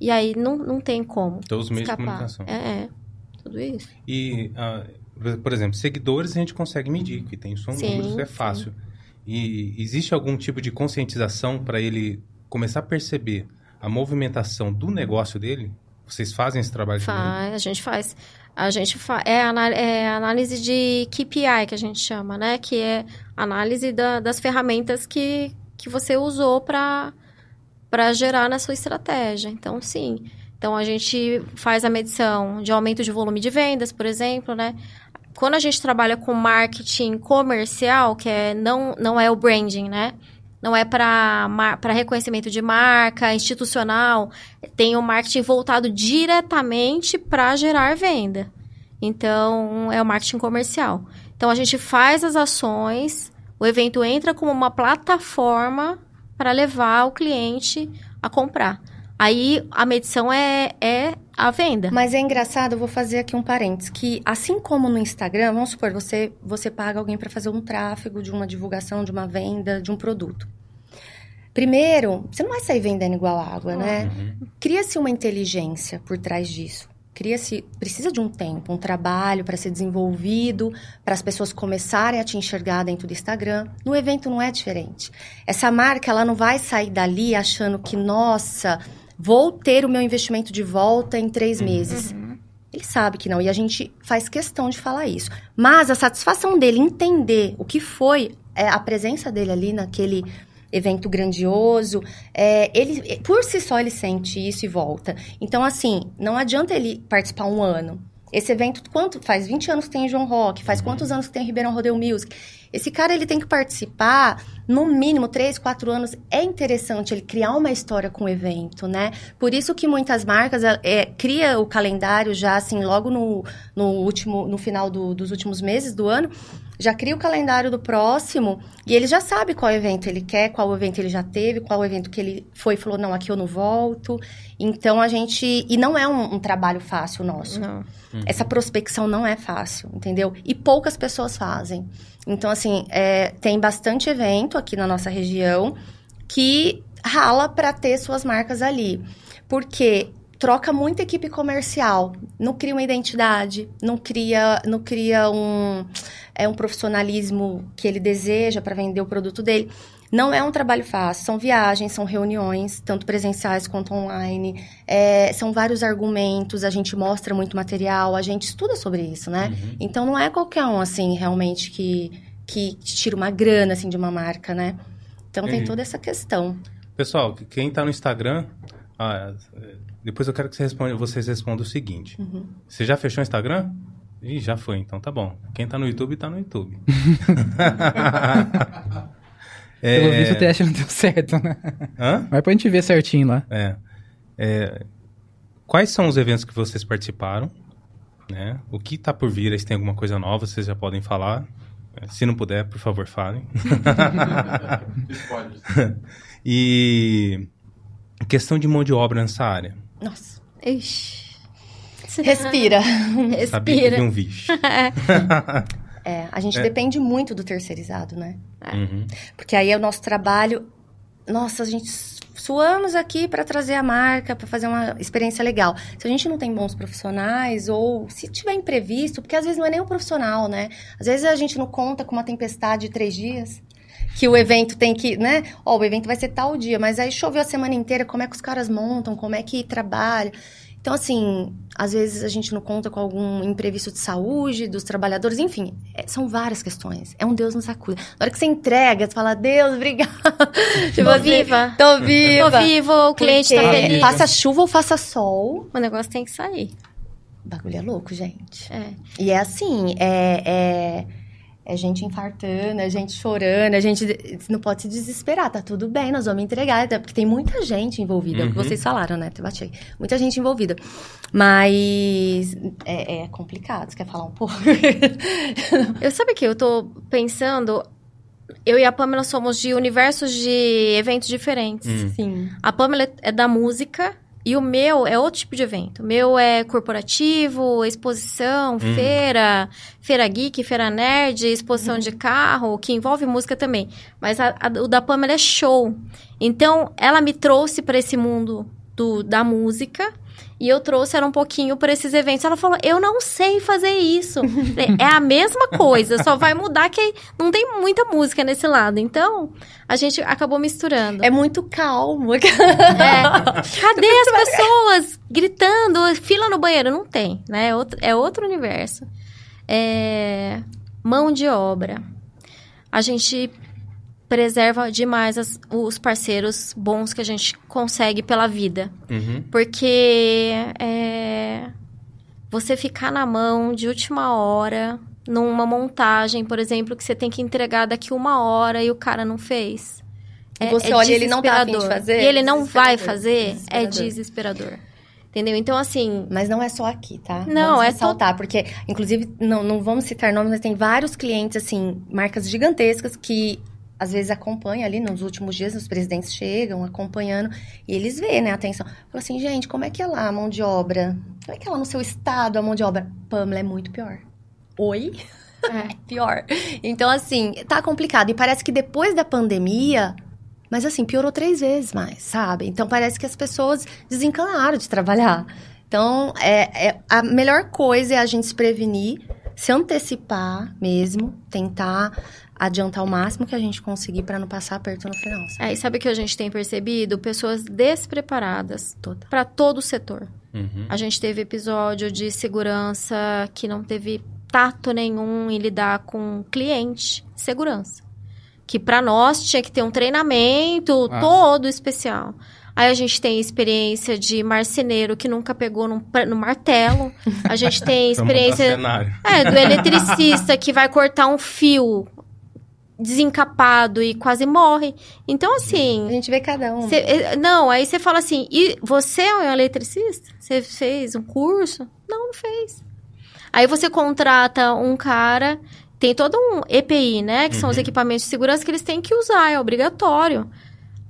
E aí não, não tem como Todos os meios de comunicação. É, é. Tudo isso. E, ah, por exemplo, seguidores a gente consegue medir, que tem são Sim, números, é sim. fácil. E existe algum tipo de conscientização para ele começar a perceber a movimentação do negócio dele? Vocês fazem esse trabalho também? Faz, a gente faz. A gente faz. É, é análise de KPI que a gente chama, né? Que é análise da- das ferramentas que, que você usou para gerar na sua estratégia. Então, sim. Então, a gente faz a medição de aumento de volume de vendas, por exemplo, né? Quando a gente trabalha com marketing comercial, que é, não, não é o branding, né? Não é para reconhecimento de marca, institucional. Tem o marketing voltado diretamente para gerar venda. Então, é o marketing comercial. Então, a gente faz as ações, o evento entra como uma plataforma para levar o cliente a comprar. Aí, a medição é, é a venda. Mas é engraçado, eu vou fazer aqui um parênteses, que assim como no Instagram, vamos supor, você, você paga alguém para fazer um tráfego de uma divulgação, de uma venda, de um produto. Primeiro, você não vai sair vendendo igual água, né? Uhum. Cria-se uma inteligência por trás disso. Cria-se, precisa de um tempo, um trabalho para ser desenvolvido, para as pessoas começarem a te enxergar dentro do Instagram. No evento não é diferente. Essa marca, ela não vai sair dali achando que, nossa, vou ter o meu investimento de volta em três meses. Ele sabe que não, e a gente faz questão de falar isso. Mas a satisfação dele entender o que foi é, a presença dele ali naquele evento grandioso, é, ele por si só ele sente isso e volta. Então, assim, não adianta ele participar um ano. Esse evento, quanto faz 20 anos que tem em João Rock, faz quantos anos que tem em Ribeirão Rodeo Music? Esse cara, ele tem que participar, no mínimo, 3, 4 anos. É interessante ele criar uma história com o evento, né? Por isso que muitas marcas é, cria o calendário já, assim, logo no, no último, no final do- dos últimos meses do ano, já cria o calendário do próximo e ele já sabe qual evento ele quer, qual evento ele já teve, qual evento que ele foi e falou, não, aqui eu não volto. Então, a gente... E não é um, um trabalho fácil nosso. Não. Essa prospecção não é fácil, entendeu? E poucas pessoas fazem. Então, assim, é, tem bastante evento aqui na nossa região que rala para ter suas marcas ali. Porque troca muita equipe comercial, não cria uma identidade, não cria, não cria um, é, um profissionalismo que ele deseja para vender o produto dele. Não é um trabalho fácil, são viagens, são reuniões, tanto presenciais quanto online, é, são vários argumentos, a gente mostra muito material, a gente estuda sobre isso, né? Uhum. Então não é qualquer um, assim, realmente que, que tira uma grana, assim, de uma marca, né? Então tem Entendi. toda essa questão. Pessoal, quem tá no Instagram, ah, é, depois eu quero que você responda- vocês respondam o seguinte. Uhum. Você já fechou o Instagram? Ih, já foi, então tá bom. Quem tá no YouTube, tá no YouTube. É, Pelo visto o teste não deu certo, né? Hã? Mas pra gente ver certinho lá. É. É, Quais são os eventos que vocês participaram? Né? O que tá por vir? aí, Se tem alguma coisa nova, vocês já podem falar. Se não puder, por favor, falem. e questão de mão de obra nessa área. Nossa. Ixi. Respira. Sabia que Respira. um bicho. É, a gente É. depende muito do terceirizado, né? Uhum. Porque aí é o nosso trabalho. Nossa, a gente suamos aqui para trazer a marca, para fazer uma experiência legal. Se a gente não tem bons profissionais, ou se tiver imprevisto, porque às vezes não é nem o profissional, né? Às vezes a gente não conta com uma tempestade de três dias. Que o evento tem que, né? Ó, o evento vai ser tal dia, mas aí choveu a semana inteira, como é que os caras montam, como é que trabalha. Então, assim, às vezes a gente não conta com algum imprevisto de saúde dos trabalhadores, enfim, é, são várias questões. É um Deus nos acuda. Na hora que você entrega, você fala, Deus, obrigado. Tipo, tô viva. Tô viva. Tô viva, o cliente tá Porque feliz. Faça chuva ou faça sol, O negócio tem que sair. o bagulho é louco, gente. É. E é assim, é, é, é gente infartando, é gente chorando, a gente não pode se desesperar, tá tudo bem, nós vamos entregar, até porque tem muita gente envolvida, é o que Uhum. vocês falaram, né? Eu bati. Muita gente envolvida. Mas é, é complicado, você quer falar um pouco? Eu sabe que eu tô pensando. Eu e a Pamela somos de universos de eventos diferentes. Hum. Sim. A Pamela é da música e o meu é outro tipo de evento. O meu é corporativo, exposição, feira, feira geek, feira nerd, exposição de carro, que envolve música também. Mas a- a- o da Pamela é show. Então, ela me trouxe para esse mundo do, da música. E eu trouxe ela um pouquinho para esses eventos. Ela falou: Eu não sei fazer isso. Falei, é a mesma coisa, só vai mudar que não tem muita música nesse lado. Então, a gente acabou misturando. É muito calmo. É. Cadê as pessoas gritando, fila no banheiro? Não tem, né? É outro, é outro universo. É, Mão de obra. A gente preserva demais as- os parceiros bons que a gente consegue pela vida. Uhum. Porque é, você ficar na mão de última hora, numa montagem, por exemplo, que você tem que entregar daqui uma hora e o cara não fez. E você olha e ele não tá afim de desesperador. fazer? E ele não vai Desesperador. fazer, é Desesperador. desesperador. Entendeu? Então, assim, Mas não é só aqui, tá? Não, vamos é ressaltar, porque, inclusive, não, não vamos citar nomes, mas tem vários clientes, assim, marcas gigantescas que às vezes acompanham ali nos últimos dias, os presidentes chegam acompanhando e eles veem, né, a atenção. Fala assim, gente, como é que é lá a mão de obra? Como é que é lá no seu estado a mão de obra? Pamela é muito pior. Oi? é, pior. Então, assim, tá complicado. E parece que depois da pandemia, mas assim, piorou três vezes mais, sabe? Então parece que as pessoas desencanaram de trabalhar. Então, é, é- a melhor coisa é a gente se prevenir, se antecipar mesmo, tentar adiantar o máximo que a gente conseguir para não passar aperto no final. sabe? é, e sabe o que a gente tem percebido? Pessoas despreparadas para todo o setor. Uhum. A gente teve episódio de segurança que não teve tato nenhum em lidar com cliente. Segurança. Que para nós tinha que ter um treinamento Ah. todo especial. Aí a gente tem experiência de marceneiro que nunca pegou num no martelo. A gente tem experiência é, do eletricista que vai cortar um fio desencapado e quase morre. Então, assim, A gente vê cada um. Cê- eh, não, aí você fala assim, e você é um eletricista? Você fez um curso? Não, não fez. Aí você contrata um cara, tem todo um EPI, né? Que são os Uhum. equipamentos de segurança que eles têm que usar, é obrigatório.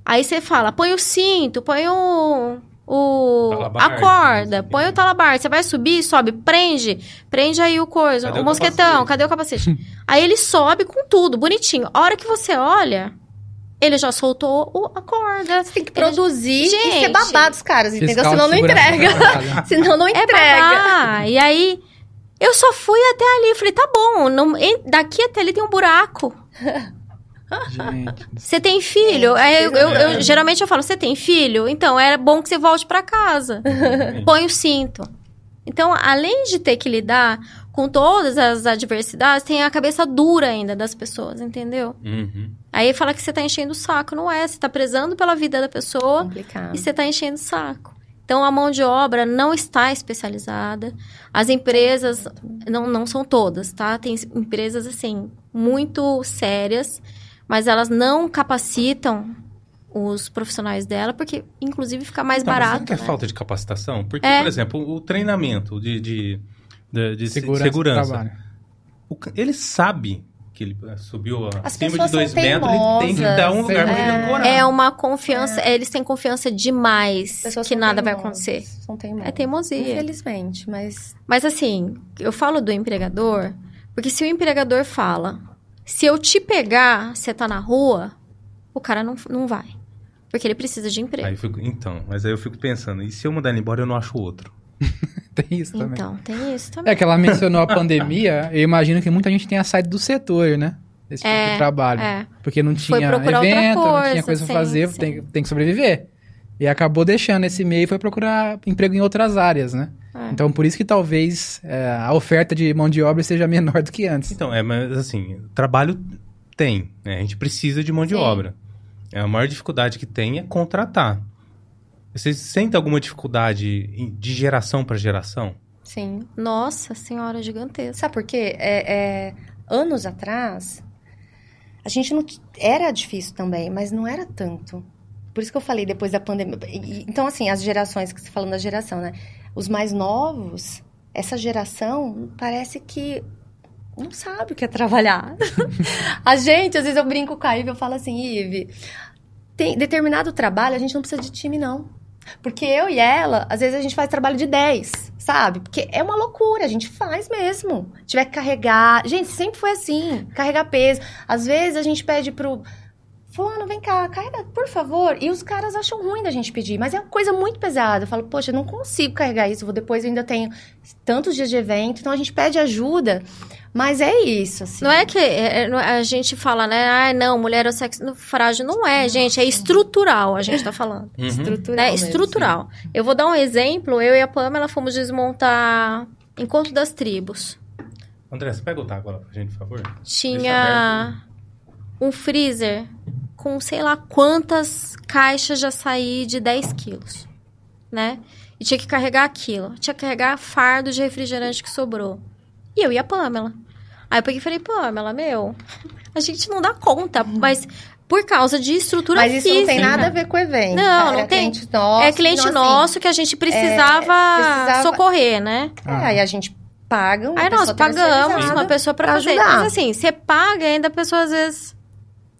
Aí você fala, põe o cinto, põe o... o Talabarte, a corda, o põe quê. o talabarte. Você vai subir, sobe, prende. Prende aí o coisa, Cadê o o mosquetão, cadê o capacete? aí ele sobe com tudo, bonitinho. A hora que você olha, ele já soltou o- a corda. Você tem que produzir e ser Gente. babado os caras, entendeu? Senão não segurança entrega. Senão não É entrega. babá. E aí, eu só fui até ali. Falei, tá bom, não- daqui até ali tem um buraco. Gente. Você tem filho? Aí eu, eu- eu- geralmente eu falo, você tem filho? Então, era bom que você volte pra casa. Põe o cinto. Então, além de ter que lidar com todas as adversidades, tem a cabeça dura ainda das pessoas, entendeu? Uhum. Aí fala que você tá enchendo o saco. Não é, você tá prezando pela vida da pessoa Complicado. e você está enchendo o saco. Então, a mão de obra não está especializada. As empresas, não, não são todas, tá? Tem empresas, assim, muito sérias, mas elas não capacitam os profissionais dela, porque, inclusive, fica mais Tá, mas será barato. que é né? falta de capacitação? Porque, É. por exemplo, o treinamento de, de, de, de se- Segurança, segurança, o ele sabe que ele eh, subiu As acima de dois metros, ele tem que teimosas. dar um lugar pra ele ancorar. É uma confiança, eles têm confiança demais que nada vai acontecer. São teimosas. É teimosia. Infelizmente, mas Mas assim, eu falo do empregador, porque se o empregador fala, se eu te pegar, você tá na rua, o cara não, não vai. Porque ele precisa de emprego. Aí eu fico, então, mas aí eu fico pensando, e se eu mandar ele embora, eu não acho outro? Tem isso também. Então, tem isso também. É que ela mencionou a pandemia, eu imagino que muita gente tenha saído do setor, né? Desse tipo É, de trabalho. é. Porque não tinha evento, não tinha coisa, coisa pra sim, fazer, sim. tem, tem que sobreviver. E acabou deixando esse meio e foi procurar emprego em outras áreas, né? É. Então, por isso que talvez é, a oferta de mão de obra seja menor do que antes. Então, é, mas assim, trabalho tem, né? A gente precisa de mão de Sim. obra. É, a maior dificuldade que tem é contratar. Vocês sentem alguma dificuldade de geração para geração? Sim. Nossa senhora, gigantesca. Sabe por quê? É, é, anos atrás, a gente não. Era difícil também, mas não era tanto. Por isso que eu falei depois da pandemia. Então, assim, as gerações, que você falando da geração, né? Os mais novos, essa geração parece que não sabe o que é trabalhar. a gente, às vezes eu brinco com a Ive, eu falo assim, Ive, tem determinado trabalho, a gente não precisa de time, não. Porque eu e ela, às vezes a gente faz trabalho de 10, sabe? Porque é uma loucura, a gente faz mesmo. Tiver que carregar. Gente, sempre foi assim, carregar peso. Às vezes a gente pede pro. Fulano, vem cá, carrega, por favor. E os caras acham ruim da gente pedir, mas é uma coisa muito pesada. Eu falo, poxa, eu não consigo carregar isso. vou- Depois eu ainda tenho tantos dias de evento, então a gente pede ajuda. Mas é isso, assim. Não é que é, é, a gente fala, né? Ah, não, mulher é o sexo no- frágil. Não é, gente. É estrutural, a gente tá falando. estrutural. né? mesmo. Estrutural. Eu vou dar um exemplo. Eu e a Pamela fomos desmontar Encontro das Tribos. André, você pega o taco lá pra gente, por favor? Tinha um freezer com sei lá quantas caixas de açaí de 10 quilos, né? E tinha que carregar aquilo. Tinha que carregar fardo de refrigerante que sobrou. E eu e a Pamela. Aí eu peguei e falei, Pamela, meu, a gente não dá conta, mas por causa de estrutura Mas isso física. não tem nada a ver com o evento. Não, não tem. Cliente nosso, é cliente então, assim, nosso que a gente precisava, precisava- socorrer, né? É, aí a gente paga uma Aí nós pagamos uma pessoa pra, pra fazer. ajudar. Mas assim, você paga e ainda a pessoa às vezes.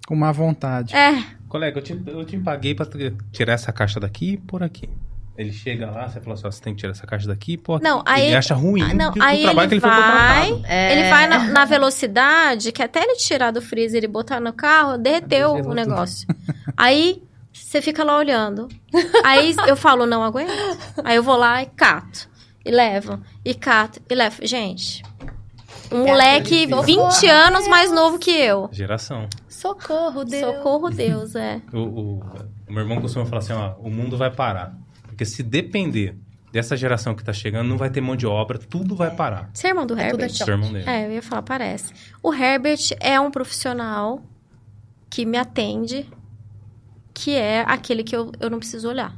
Com má vontade. É, Colega, eu te, eu te paguei pra tirar essa caixa daqui e pôr aqui. Ele chega lá, você fala assim, ó, você tem que tirar essa caixa daqui e aqui. Não, aí- Ele acha ruim Ah, não, que- o aí trabalho ele que ele foi vai- contratado. É. Ele vai na, na velocidade que até ele tirar do freezer e botar no carro, derreteu o tudo. negócio. Aí você fica lá olhando. Aí eu falo, não aguento. Aí eu vou lá e cato. E levo. E cato. E levo. Gente, um moleque Socorro, 20 anos mais novo que eu. Geração. Socorro, Deus. Socorro Deus, é. O, o- o meu irmão costuma falar assim, ó, o mundo vai parar. Porque se depender dessa geração que tá chegando, não vai ter mão de obra, tudo vai parar. Você é irmão do É Herbert? Seu irmão dele. É, eu ia falar, parece. O Herbert é um profissional que me atende, que é aquele que eu, eu não preciso olhar.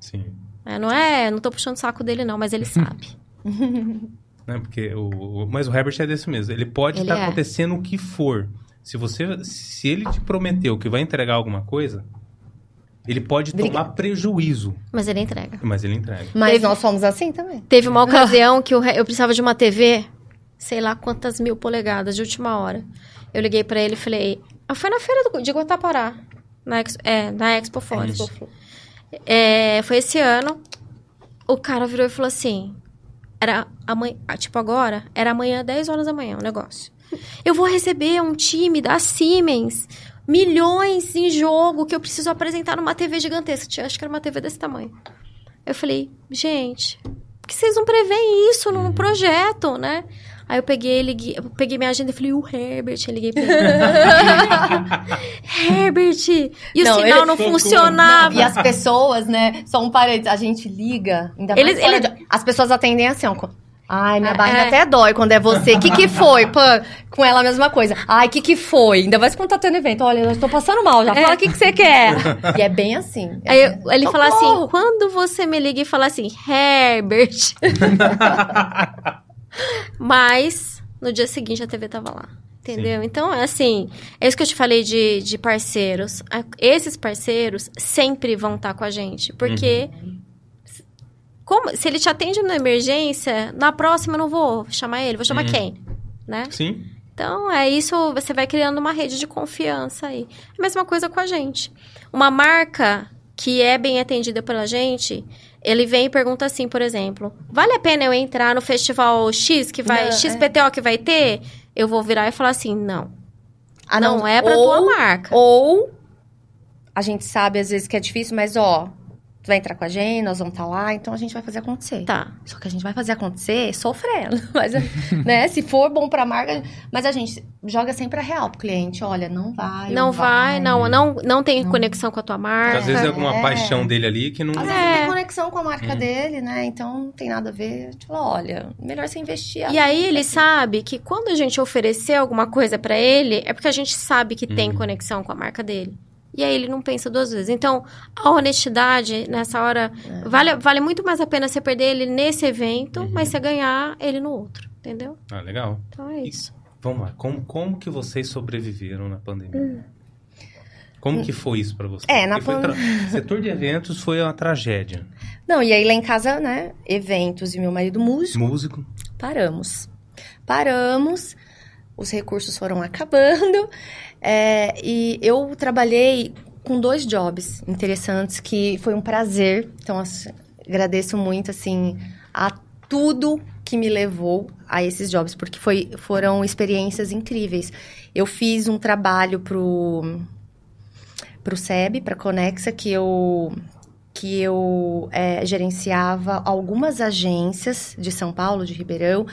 Sim. É, não é, não tô puxando o saco dele não, mas ele sabe. Né? Porque o, mas o Herbert é desse mesmo. Ele pode estar é. acontecendo o que for. Se você, se ele te prometeu que vai entregar alguma coisa, ele pode Briga- tomar prejuízo, Mas ele entrega. mas ele entrega. Mas Teve- nós somos assim também. Teve uma ocasião que eu, eu precisava de uma TV, sei lá quantas mil polegadas, de última hora. Eu liguei pra ele e falei... Ah, foi na feira do, de Guatapará. Na, Ex- é, na Expo Forest. É, foi esse ano. O cara virou e falou assim... Era amanhã, tipo agora, era amanhã, 10 horas da manhã, o negócio. Eu vou receber um time da Siemens, milhões em jogo que eu preciso apresentar numa TV gigantesca. Tinha- Acho que era uma TV desse tamanho. Eu falei, gente, por que vocês não preveem isso num projeto, né? Aí eu peguei, liguei, eu peguei minha agenda e falei, o Herbert, eu liguei pra ele. Herbert! E o Não, sinal ele- não funcionava. E as pessoas, né? Só um parênteses. A gente liga, ainda mais Eles- fora ele- de- As pessoas atendem assim, ó. Ai, minha É. barriga até dói quando é você. O que que foi? Pô, com ela a mesma coisa. Ai, o que que foi? Ainda mais quando tá tendo evento. Olha, eu tô passando mal. Já fala o que que você quer. E é bem assim. Aí eu- ele fala assim, Socorro! quando você me liga e fala assim, Herbert. Mas, no dia seguinte a TV tava lá. Entendeu? Então, é assim, é isso que eu te falei de, de parceiros. Esses parceiros sempre vão estar com a gente. Porque se- como, se ele te atende na emergência, na próxima eu não vou chamar ele, vou chamar Uhum. quem? Né? Sim. Então, é isso, você vai criando uma rede de confiança aí. A mesma coisa com a gente. Uma marca que é bem atendida pela gente, ele vem e pergunta assim, por exemplo, vale a pena eu entrar no festival X que vai, Não, é. XPTO que vai ter? Eu vou virar e falar assim, não. Ah, não, é pra ou, tua marca. Ou a gente sabe às vezes que é difícil, mas ó, tu vai entrar com a gente, nós vamos estar lá, então a gente vai fazer acontecer. Tá. Só que a gente vai fazer acontecer sofrendo. Mas, né, se for bom pra marca. Mas a gente joga sempre a real pro cliente. Olha, não vai. Não vai, não, não, não tem Não. conexão com a tua marca. Às vezes é alguma é. paixão dele ali que não. Às vezes É. tem conexão com a marca Hum. dele, né? Então não tem nada a ver. A gente fala, olha, melhor você investir. E aí ele sabe que quando a gente oferecer alguma coisa pra ele, é porque a gente sabe que tem Uhum. conexão com a marca dele. E aí ele não pensa duas vezes. Então, a honestidade, nessa hora, É. vale, vale muito mais a pena você perder ele nesse evento, Uhum. mas você ganhar ele no outro. Entendeu? Ah, legal. Então é isso. Vamos lá. Como, como que vocês sobreviveram na pandemia? Como que foi isso pra vocês? É, na pan- tra- Setor de eventos foi uma tragédia. Não, e aí lá em casa, né? Eventos e meu marido músico, Músico. paramos. Paramos, os recursos foram acabando. É, e eu trabalhei com dois jobs interessantes que foi um prazer. Então, assim, agradeço muito, assim, a tudo que me levou a esses jobs, porque foi, foram experiências incríveis. Eu fiz um trabalho pro, pro SEB, pra Conexa, que eu que eu é, gerenciava algumas agências de São Paulo, de Ribeirão,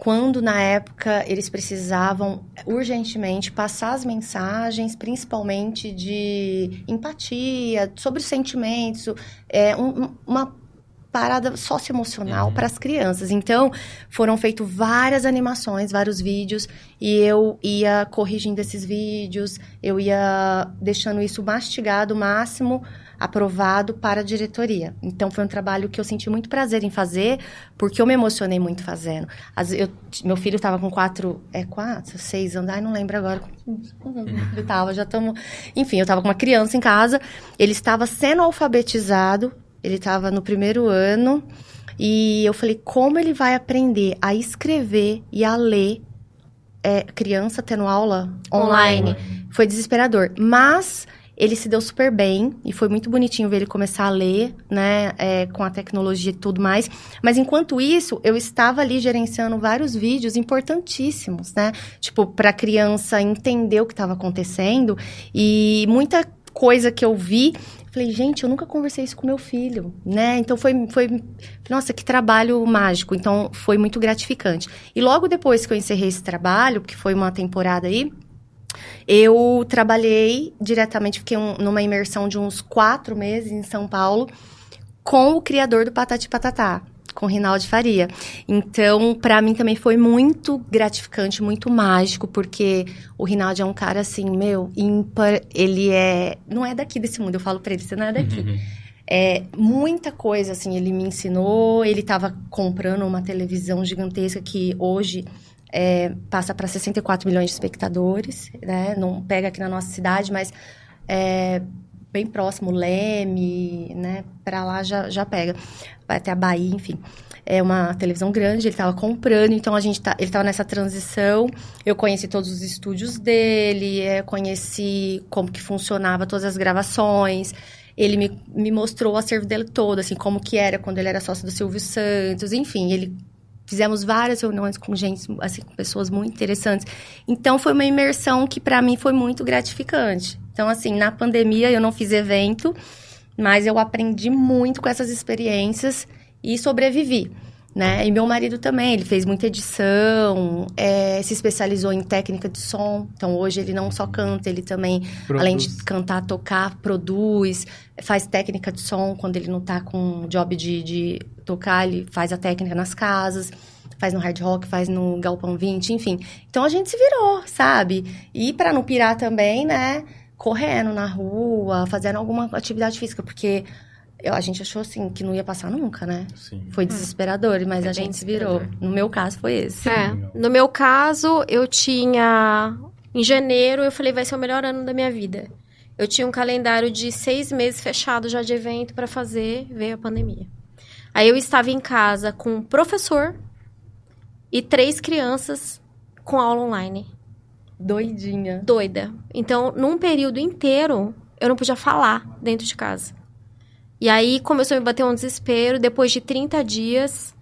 quando na época eles precisavam urgentemente passar as mensagens, principalmente de empatia, sobre os sentimentos, é, um- um- uma parada socioemocional Uhum. para as crianças. Então, foram feitas várias animações, vários vídeos, e eu ia corrigindo esses vídeos, eu ia deixando isso mastigado o máximo aprovado para a diretoria. Então foi um trabalho que eu senti muito prazer em fazer, porque eu me emocionei muito fazendo. As- eu- meu filho estava com quatro, é quatro, seis anos, ai não lembro agora. Ele tava, já estamos, enfim, eu estava com uma criança em casa, ele estava sendo alfabetizado, ele estava no primeiro ano. E eu falei, como ele vai aprender a escrever e a ler é, criança tendo aula online? Foi desesperador. Mas ele se deu super bem e foi muito bonitinho ver ele começar a ler, né, é, com a tecnologia e tudo mais. Mas enquanto isso, eu estava ali gerenciando vários vídeos importantíssimos, né? Tipo, para a criança entender o que estava acontecendo e muita coisa que eu vi. Falei, gente, eu nunca conversei isso com meu filho, né? Então foi, foi, nossa, que trabalho mágico. Então foi muito gratificante. E logo depois que eu encerrei esse trabalho, que foi uma temporada aí, eu trabalhei diretamente, fiquei um- numa imersão de uns quatro meses em São Paulo com o criador do Patati Patatá, com o Rinaldi Faria. Então, pra mim também foi muito gratificante, muito mágico, porque o Rinaldi é um cara assim, meu, ímpar, ele é, não é daqui desse mundo, eu falo pra ele, você não é daqui. Uhum. É, muita coisa, assim, ele me ensinou. Ele estava comprando uma televisão gigantesca que hoje é, passa para 64 milhões de espectadores, né? Não pega aqui na nossa cidade, mas é bem próximo, Leme, né? Para lá já, já pega. Vai até a Bahia, enfim. É uma televisão grande, ele estava comprando, então a gente tá, ele estava nessa transição. Eu conheci todos os estúdios dele, é, conheci como que funcionava todas as gravações. Ele me, me mostrou o acervo dele todo, assim, como que era quando ele era sócio do Silvio Santos, enfim, ele fizemos várias reuniões com gente, assim, com pessoas muito interessantes. Então foi uma imersão que para mim foi muito gratificante. Então assim, na pandemia eu não fiz evento, mas eu aprendi muito com essas experiências e sobrevivi. Né? E meu marido também, ele fez muita edição, é, se especializou em técnica de som. Então hoje ele não só canta, ele também Produz. Além de cantar, tocar, produz, faz técnica de som quando ele não tá com job de, de tocar, ele faz a técnica nas casas, faz no hard rock, faz no Galpão 20, enfim. Então a gente se virou, sabe? E para não pirar também, né? Correndo na rua, fazendo alguma atividade física, porque eu- a gente achou assim que não ia passar nunca, né? Sim. Foi desesperador, mas É a gente se virou. No meu caso foi esse. É. No meu caso, eu tinha. Em janeiro, eu falei, vai ser o melhor ano da minha vida. Eu tinha um calendário de seis meses fechado já de evento pra fazer, veio a pandemia. Aí eu estava em casa com um professor e três crianças com aula online. Doidinha. Doida. Então, num período inteiro, eu não podia falar dentro de casa. E aí começou a me bater um desespero. Depois de 30 dias,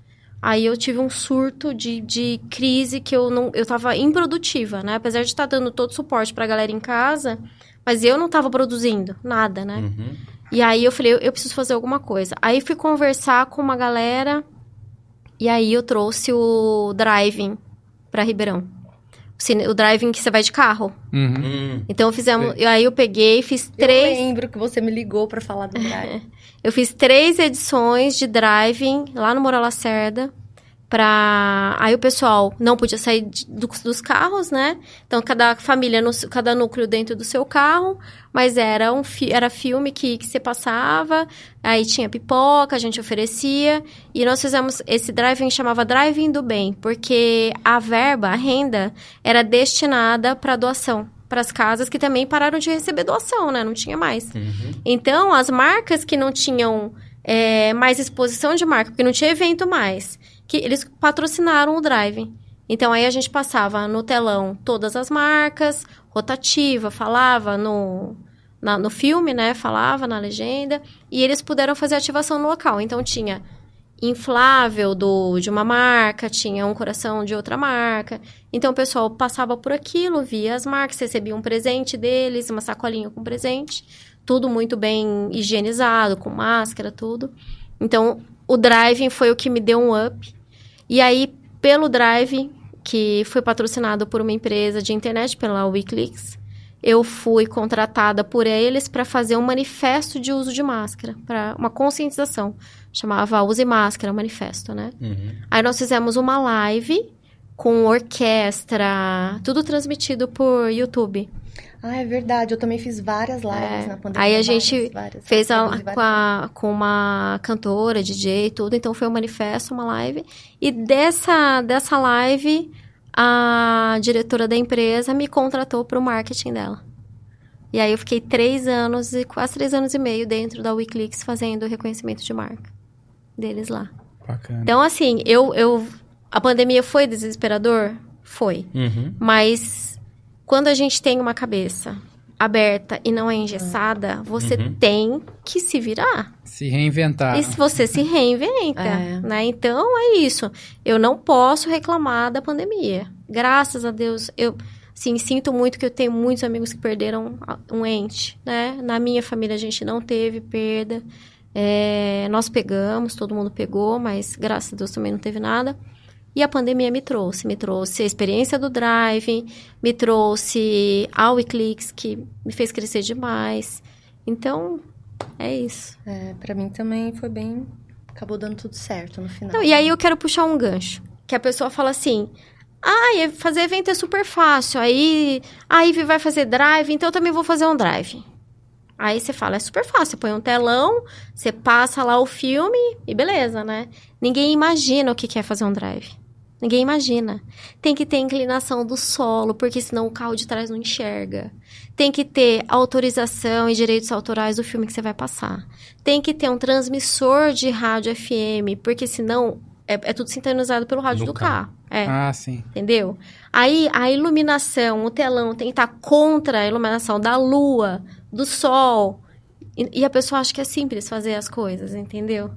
aí eu tive um surto de, de crise que eu não. Eu tava improdutiva, né? Apesar de estar dando todo o suporte pra galera em casa, mas eu não tava produzindo nada, né? Uhum. E aí eu falei, eu, eu preciso fazer alguma coisa. Aí fui conversar com uma galera e aí eu trouxe o driving pra Ribeirão. O, driving que você vai de carro. Uhum. Hum. Então fizemos, e aí eu peguei, fiz Eu três, lembro que você me ligou pra falar do Drive. eu fiz três edições de driving lá no Moura Lacerda. Pra... Aí o pessoal não podia sair de- do- dos carros, né? Então, cada família, no, cada núcleo dentro do seu carro. Mas era um fi- era filme que, que você passava. Aí tinha pipoca, a gente oferecia. E nós fizemos... Esse driving chamava Driving do Bem. Porque a verba, a renda, era destinada para doação. Para as casas que também pararam de receber doação, né? Não tinha mais. Uhum. Então, as marcas que não tinham é, mais exposição de marca, porque não tinha evento mais, que eles patrocinaram o driving. Então, aí a gente passava no telão todas as marcas, rotativa, falava no, na- no filme, né? Falava na legenda. E eles puderam fazer ativação no local. Então, tinha inflável do, de uma marca, tinha um coração de outra marca. Então, o pessoal passava por aquilo, via as marcas, recebia um presente deles, uma sacolinha com presente. Tudo muito bem higienizado, com máscara, tudo. Então, o driving foi o que me deu um up. E aí, pelo driving, que foi patrocinado por uma empresa de internet, pela Wikileaks, eu fui contratada por eles para fazer um manifesto de uso de máscara, para uma conscientização. Chamava Use Máscara, manifesto, né? Uhum. Aí nós fizemos uma live com orquestra, tudo transmitido por YouTube. Ah, é verdade. Eu também fiz várias lives É. na pandemia. Aí a várias, gente várias. Fez a- Produzi com, várias. a- com uma cantora, DJ e tudo, então foi um manifesto, uma live. E dessa, dessa live, a diretora da empresa me contratou para o marketing dela. E aí eu fiquei três anos, e quase três anos e meio dentro da Wikileaks fazendo o reconhecimento de marca deles lá. Bacana. Então, assim, eu, eu. A pandemia foi desesperador? Foi. Uhum. Mas quando a gente tem uma cabeça aberta e não é engessada, você Uhum. tem que se virar. Se reinventar. E se você se reinventa, É. né? Então é isso. Eu não posso reclamar da pandemia. Graças a Deus, eu sim, sinto muito que eu tenho muitos amigos que perderam um ente, né? Na minha família a gente não teve perda. É, nós pegamos, todo mundo pegou, mas graças a Deus também não teve nada. E a pandemia me trouxe, me trouxe a experiência do driving, me trouxe a Wikileaks, que me fez crescer demais. Então, é isso. É, pra mim também foi bem... Acabou dando tudo certo no final. Não, e aí eu quero puxar um gancho. Que a pessoa fala assim: ah, fazer evento é super fácil. Aí a Ivy vai fazer drive, então eu também vou fazer um drive. Aí você fala, é super fácil. Você põe um telão, você passa lá o filme e beleza, né? Ninguém imagina o que que é fazer um drive. Ninguém imagina. Tem que ter inclinação do solo, porque senão o carro de trás não enxerga. Tem que ter autorização e direitos autorais do filme que você vai passar. Tem que ter um transmissor de rádio FM, porque senão é, é tudo sintonizado pelo rádio No do carro. carro. É. Ah, sim. Entendeu? Aí a iluminação, o telão tem que estar contra a iluminação da lua, do sol. E, e a pessoa acha que é simples fazer as coisas, entendeu?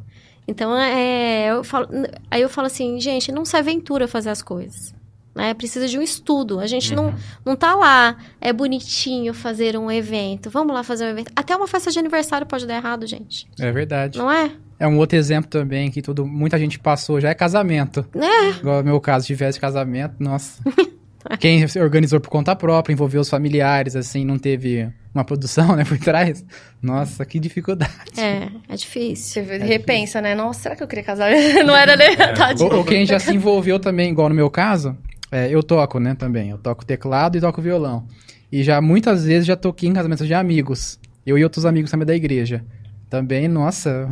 Então, é, eu falo, aí eu falo assim, gente, não se aventura fazer as coisas. Né? Precisa de um estudo. A gente não, não tá lá, é bonitinho fazer um evento. Vamos lá fazer um evento. Até uma festa de aniversário pode dar errado, gente. É verdade. Não é? É um outro exemplo também que tudo, muita gente passou, já é casamento. Né? Igual no meu caso, tivesse casamento, nossa. Quem organizou por conta própria, envolveu os familiares, assim, não teve uma produção, né, por trás. Nossa, que dificuldade. É, é difícil. Você repensa, né? Nossa, será que eu queria casar? Não era nem verdade. Ou, ou quem já se envolveu também, igual no meu caso, é, eu toco, né, também. Eu toco teclado e toco violão. E já muitas vezes já toquei em casamentos de amigos. Eu e outros amigos também da igreja. Também, nossa,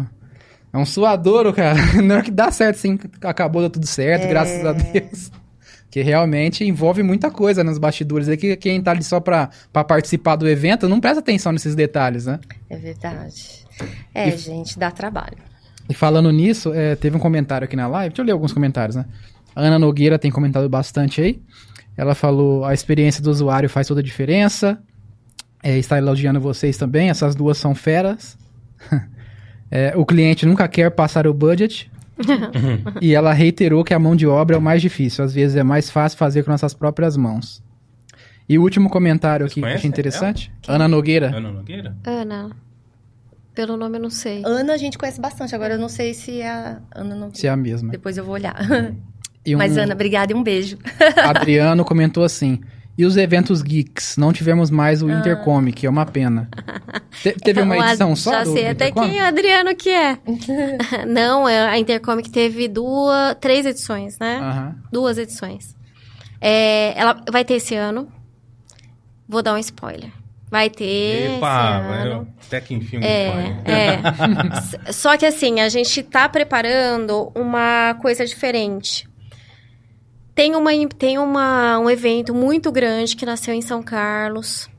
é um suadouro, cara. Na hora que dá certo, sim, acabou, deu tudo certo, graças a Deus. Que realmente envolve muita coisa nos bastidores. É que quem tá ali só pra participar do evento não presta atenção nesses detalhes, né? É verdade. É, gente, dá trabalho. E falando nisso, é, teve um comentário aqui na live. Deixa eu ler alguns comentários, né? A Ana Nogueira tem comentado bastante aí. Ela falou: a experiência do usuário faz toda a diferença. É, está elogiando vocês também. Essas duas são feras. É, o cliente nunca quer passar o budget. e ela reiterou que a mão de obra é o mais difícil. Às vezes é mais fácil fazer com nossas próprias mãos. E o último comentário Vocês aqui que achei interessante. Ana Nogueira. Ana Nogueira? Ana. Pelo nome eu não sei. Ana a gente conhece bastante, agora eu não sei se a Ana não. Se é a mesma. Depois eu vou olhar. E um Mas, Ana, obrigada e um beijo. Adriano comentou assim. E os eventos geeks? Não tivemos mais o Intercomic, é uma pena. Te- teve uma Então, edição só Já do sei até quem o Adriano que é. não, é- a Intercomic teve duas, três edições, né? Aham. Duas edições. É, ela vai ter esse ano. Vou dar um spoiler. Vai ter Epa, até que enfim um É, é. Só que assim, a gente tá preparando uma coisa diferente. Tem, uma, tem uma, um evento muito grande que nasceu em São Carlos.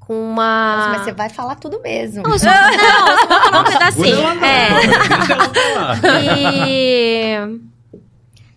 Com uma. Nossa, mas você vai falar tudo mesmo. Não, só, não, só vou falar um pedacinho. Ela falar, É. E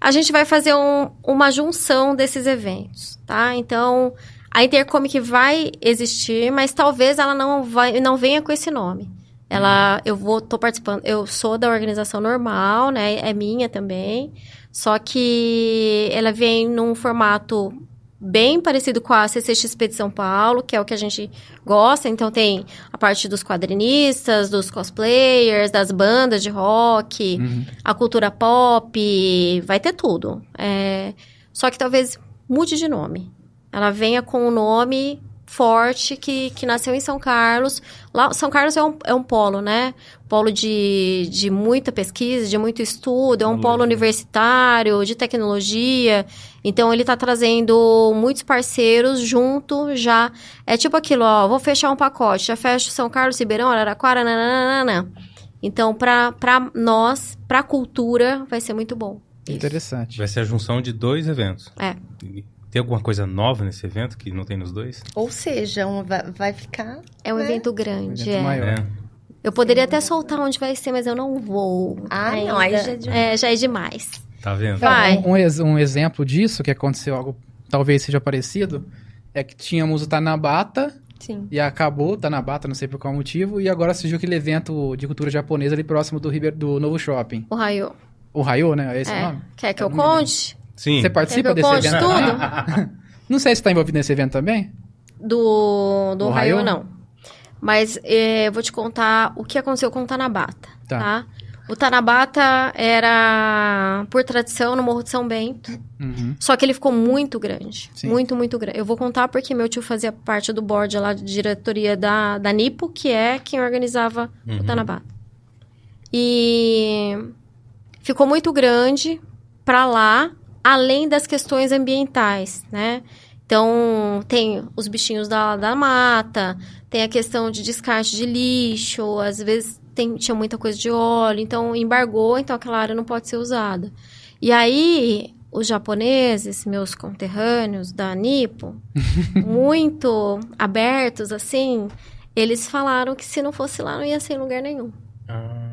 a gente vai fazer um- uma junção desses eventos, tá? Então, a Intercomic vai existir, mas talvez ela não, vai, não venha com esse nome. Ela, eu vou, tô participando, eu sou da organização normal, né? É minha também. Só que ela vem num formato bem parecido com a CCXP de São Paulo, que é o que a gente gosta. Então tem a parte dos quadrinistas, dos cosplayers, das bandas de rock, Uhum. a cultura pop, vai ter tudo. É, Só que talvez mude de nome. Ela venha com um nome forte que, que nasceu em São Carlos. Lá, São Carlos é um, é um polo, né? Polo de, de muita pesquisa, de muito estudo, é um polo universitário, de tecnologia. Então, ele está trazendo muitos parceiros junto já. É tipo aquilo, ó, vou fechar um pacote, já fecho São Carlos, Ribeirão, Araraquara, nananana. Então, para nós, para a cultura, vai ser muito bom. Isso. Interessante. Vai ser a junção de dois eventos. É. Tem alguma coisa nova nesse evento que não tem nos dois? Ou seja, um vai, ficar. É um né? evento grande, Evento é. maior. É. Eu poderia até soltar onde vai ser, mas eu não vou. Ah, ainda. não, aí já é demais. É, já é demais. Tá vendo? Vai. Um, um ex- um exemplo disso, que aconteceu algo talvez seja parecido, é que tínhamos o Tanabata Sim. e acabou o Tanabata, não sei por qual motivo, e agora surgiu aquele evento de cultura japonesa ali próximo do, Ribeir- do Novo Shopping. O raio. O Raio, né? É esse o É. nome? Quer que Eu eu conte? Sim. Você participa eu desse evento? tudo? Não sei se tá envolvido nesse evento também. Do, do O raio, raio? não. Mas é, eu vou te contar o que aconteceu com o Tanabata, Tá. tá? O Tanabata era, por tradição, no Morro de São Bento. Uhum. Só que ele ficou muito grande. Sim. Muito, muito grande. Eu vou contar porque meu tio fazia parte do board lá de diretoria da, da Nipo, que é quem organizava Uhum. o Tanabata. E ficou muito grande para lá, além das questões ambientais, né? Então, tem os bichinhos da, da mata, tem a questão de descarte de lixo, às vezes tem, tinha muita coisa de óleo, então embargou, então aquela área não pode ser usada. E aí, os japoneses, meus conterrâneos da Nipo, muito abertos assim, eles falaram que se não fosse lá não ia ser em lugar nenhum. Ah,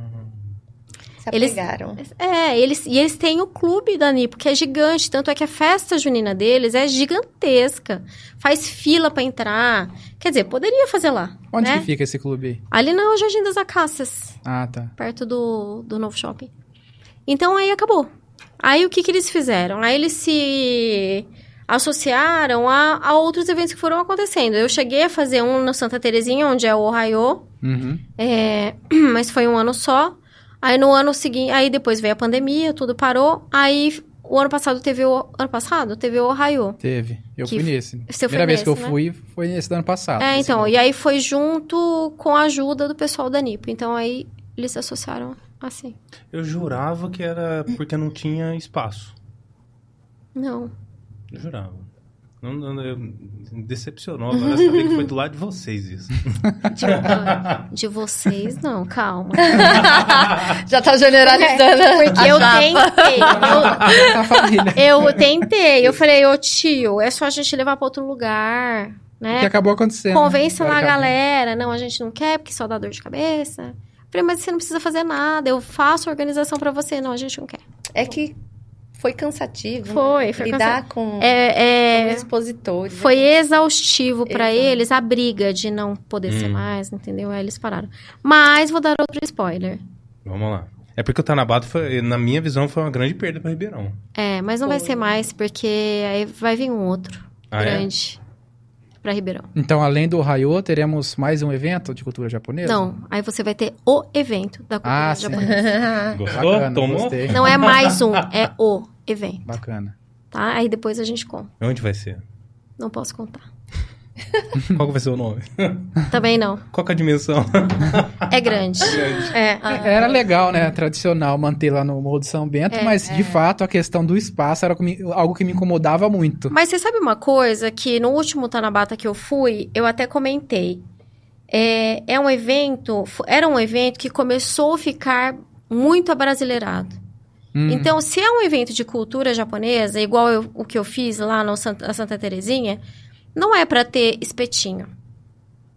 Se Eles- apegaram. É, eles, e eles têm o clube da Nipo, que é gigante. Tanto é que a festa junina deles é gigantesca. Faz fila pra entrar. Quer dizer, poderia fazer lá. Onde né? que fica esse clube? Ali no Jardim das Acácias, Ah, tá. perto do, do novo shopping. Então aí acabou. Aí o que, que eles fizeram? Aí eles se associaram a, a outros eventos que foram acontecendo. Eu cheguei a fazer um no Santa Terezinha, onde é o Ohio. Uhum. É, mas foi um ano só. Aí no ano seguinte, aí depois veio a pandemia, tudo parou. Aí o ano passado teve o ano passado teve o Ohio. Teve. Eu fui nesse. você foi Primeira vez que eu nesse, né? fui foi nesse do ano passado. é, então, ano. e aí foi junto com a ajuda do pessoal da Nipo. Então aí eles se associaram assim. eu jurava que era porque não tinha espaço. Não. Eu jurava. Não, não, eu- me decepcionou agora saber que foi do lado de vocês isso. De, de vocês, não, calma. Já tá generalizando. Porque a eu chapa. tentei. Eu, eu tentei. Eu falei, ô tio, é só a gente levar pra outro lugar, né? que acabou acontecendo. Convence lá a galera. Não, a gente não quer porque só dá dor de cabeça. Falei, mas você não precisa fazer nada. Eu faço a organização pra você. Não, a gente não quer. É que foi cansativo. né? Foi, foi Lidar com É, é, expositores. né? foi exaustivo pra Exato. eles a briga de não poder ser Hum. mais, entendeu? Aí eles pararam. Mas vou dar outro spoiler. Vamos lá. É porque o Tanabata, foi, na minha visão, foi uma grande perda para Ribeirão. É, mas não vai Foi. ser mais porque aí vai vir um outro Ah, é? Para Ribeirão. Então, além do Raio, teremos mais um evento de cultura japonesa? Não, aí você vai ter o evento da cultura Ah, sim. japonesa. Gostou? Bacana, Tomou? gostei. Não é mais um, é o evento, Bacana. tá? Aí depois a gente conta. Onde vai ser? Não posso contar. Qual vai ser o nome? Também não. Qual que é a dimensão? É grande. É. Era legal, né? Tradicional manter lá no Morro de São Bento, É, mas de fato a questão do espaço era algo que me incomodava muito. Mas você sabe uma coisa que no último Tanabata que eu fui, eu até comentei. É, é um evento, era um evento que começou a ficar muito abrasileirado. Hum, Então, se é um evento de cultura japonesa, igual eu- o que eu fiz lá no Santa, na Santa Terezinha, não é pra ter espetinho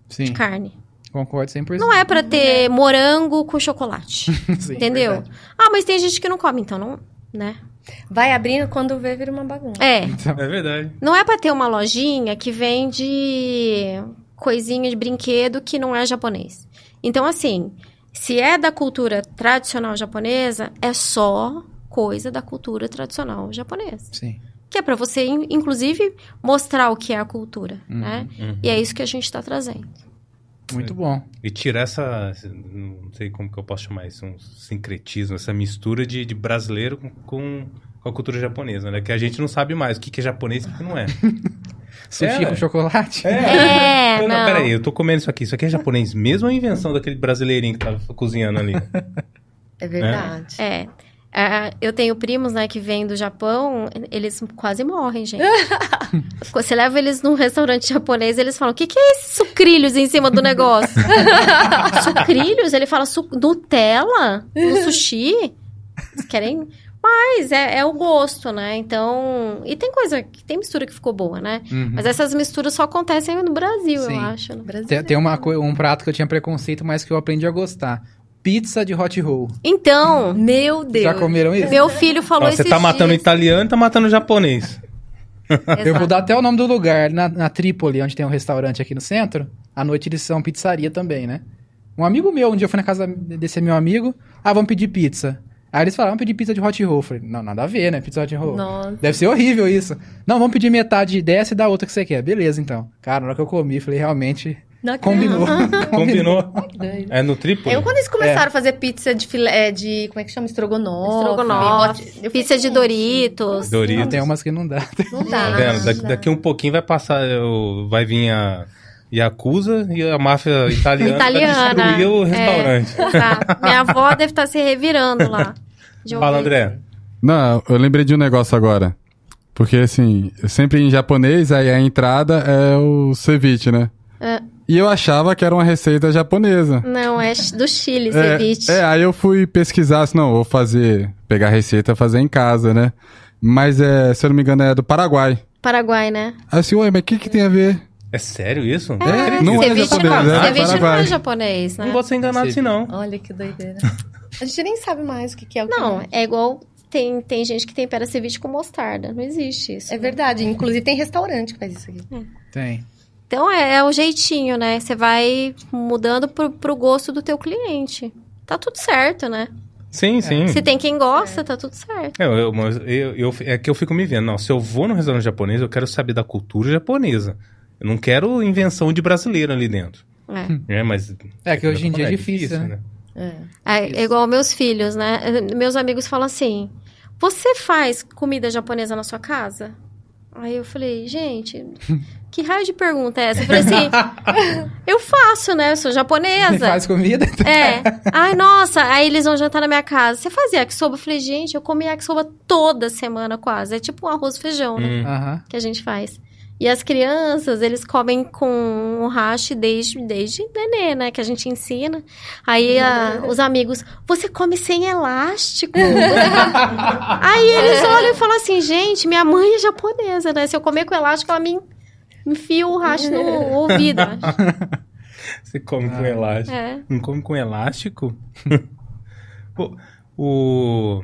sim, de carne. concordo 100%. Não é pra ter morango com chocolate. Sim, entendeu? verdade. Ah, mas tem gente que não come, então não, né? Vai abrindo quando vê, vira uma bagunça. É, É verdade. Não é pra ter uma lojinha que vende coisinha de brinquedo que não é japonês. Então, assim, se é da cultura tradicional japonesa, é só coisa da cultura tradicional japonesa. Sim. Que é pra você, in- inclusive, mostrar o que é a cultura, né? Uhum. E é isso que a gente tá trazendo. Muito bom. E tirar essa, não sei como que eu posso chamar isso, um sincretismo, essa mistura de, de brasileiro com, com, a cultura japonesa, né? Que a gente não sabe mais o que, que é japonês e o que não é. Sushi É. com chocolate? É, não, não. peraí, eu tô comendo isso aqui. Isso aqui é japonês mesmo ou é invenção daquele brasileirinho que tava cozinhando ali? É verdade. É. Ah, eu tenho primos, né, que vêm do Japão, eles quase morrem, gente. Você leva eles num restaurante japonês, eles falam, o que, que é esses sucrilhos em cima do negócio? sucrilhos? Ele fala, "Su- Nutella? No sushi? Eles querem... Mas é, é o gosto, né? Então... E tem coisa, tem mistura que ficou boa, né? Uhum. Mas essas misturas só acontecem no Brasil, Sim. eu acho. né? Brasil. Tem, tem uma, um prato que eu tinha preconceito, mas que eu aprendi a gostar. Pizza de hot roll. Então, Meu Deus. Já comeram isso? meu filho falou Ó, você tá matando dias... italiano e tá matando japonês. Eu vou dar até o nome do lugar. Na, na Trípoli, onde tem um restaurante aqui no centro, à noite eles são pizzaria também, né? Um amigo meu, um dia eu fui na casa desse meu amigo, ah, vamos pedir pizza. Aí eles falaram, vamos pedir pizza de hot roll. Eu falei, não, nada a ver, né? Pizza hot roll. Nossa. Deve ser horrível isso. Não, vamos pedir metade dessa e da outra que você quer. Beleza, então. Cara, na hora que eu comi, falei, realmente. combinou. Combinou? É no triplo? Eu, quando eles começaram a fazer pizza de filé, de, como é que chama? Estrogonofe. Estrogonofe, hot- pizza de Doritos. Doritos. Não, tem umas que não dá. Não Tá dá. vendo? Daqui, daqui um pouquinho vai passar, vai vir a Yakuza e a máfia italiana, Italiana, pra destruir o é. restaurante. Exato. Minha avó deve estar se revirando lá. Fala. André. Não, eu lembrei de um negócio agora. Porque, assim, sempre em japonês, aí a entrada é o ceviche, né? É. E eu achava que era uma receita japonesa. Não, é do Chile, É, ceviche. é, aí eu fui pesquisar, assim, não, vou fazer, pegar a receita e fazer em casa, né? Mas, é, se eu não me engano, é do Paraguai. Paraguai, né? Aí assim, ué, mas o que que tem a ver? É sério isso? É, não é ceviche japonês, não, é ceviche não é japonês, né? Não vou ser enganado assim, não. Olha que doideira. A gente nem sabe mais o que, que é o que Não, é igual... Tem, tem gente que tempera ceviche com mostarda. Não existe isso. É verdade. Inclusive tem restaurante que faz isso aqui. Tem. Então é, é o jeitinho, né? Você vai mudando pro, pro gosto do teu cliente. Tá tudo certo, né? Sim, sim. Se tem quem gosta, tá tudo certo. É, eu, mas eu- eu- é que eu fico me vendo. Não, se eu vou num restaurante japonês, eu quero saber da cultura japonesa. Eu não quero invenção de brasileiro ali dentro. É. É, mas. É que hoje em dia é difícil, né? É. É, é igual meus filhos, né? Meus amigos falam assim: Você faz comida japonesa na sua casa? Aí eu falei, gente, que raio de pergunta é essa? Eu falei assim: Eu faço, né? Eu sou japonesa. Faz comida? É. Ai, nossa. Aí eles vão jantar na minha casa. Você fazia yakisoba? Eu falei, gente, eu comia yakisoba toda semana quase. É tipo um arroz e feijão, né? Hum. Que a gente faz. E as crianças, eles comem com o hash desde, desde nenê, né? Que a gente ensina. Aí a- os amigos, você come sem elástico? Aí eles olham e falam assim, gente, minha mãe é japonesa, né? Se eu comer com elástico, ela me enfia o hash no ouvido. Você come com elástico. É. Não come com elástico? Pô, o.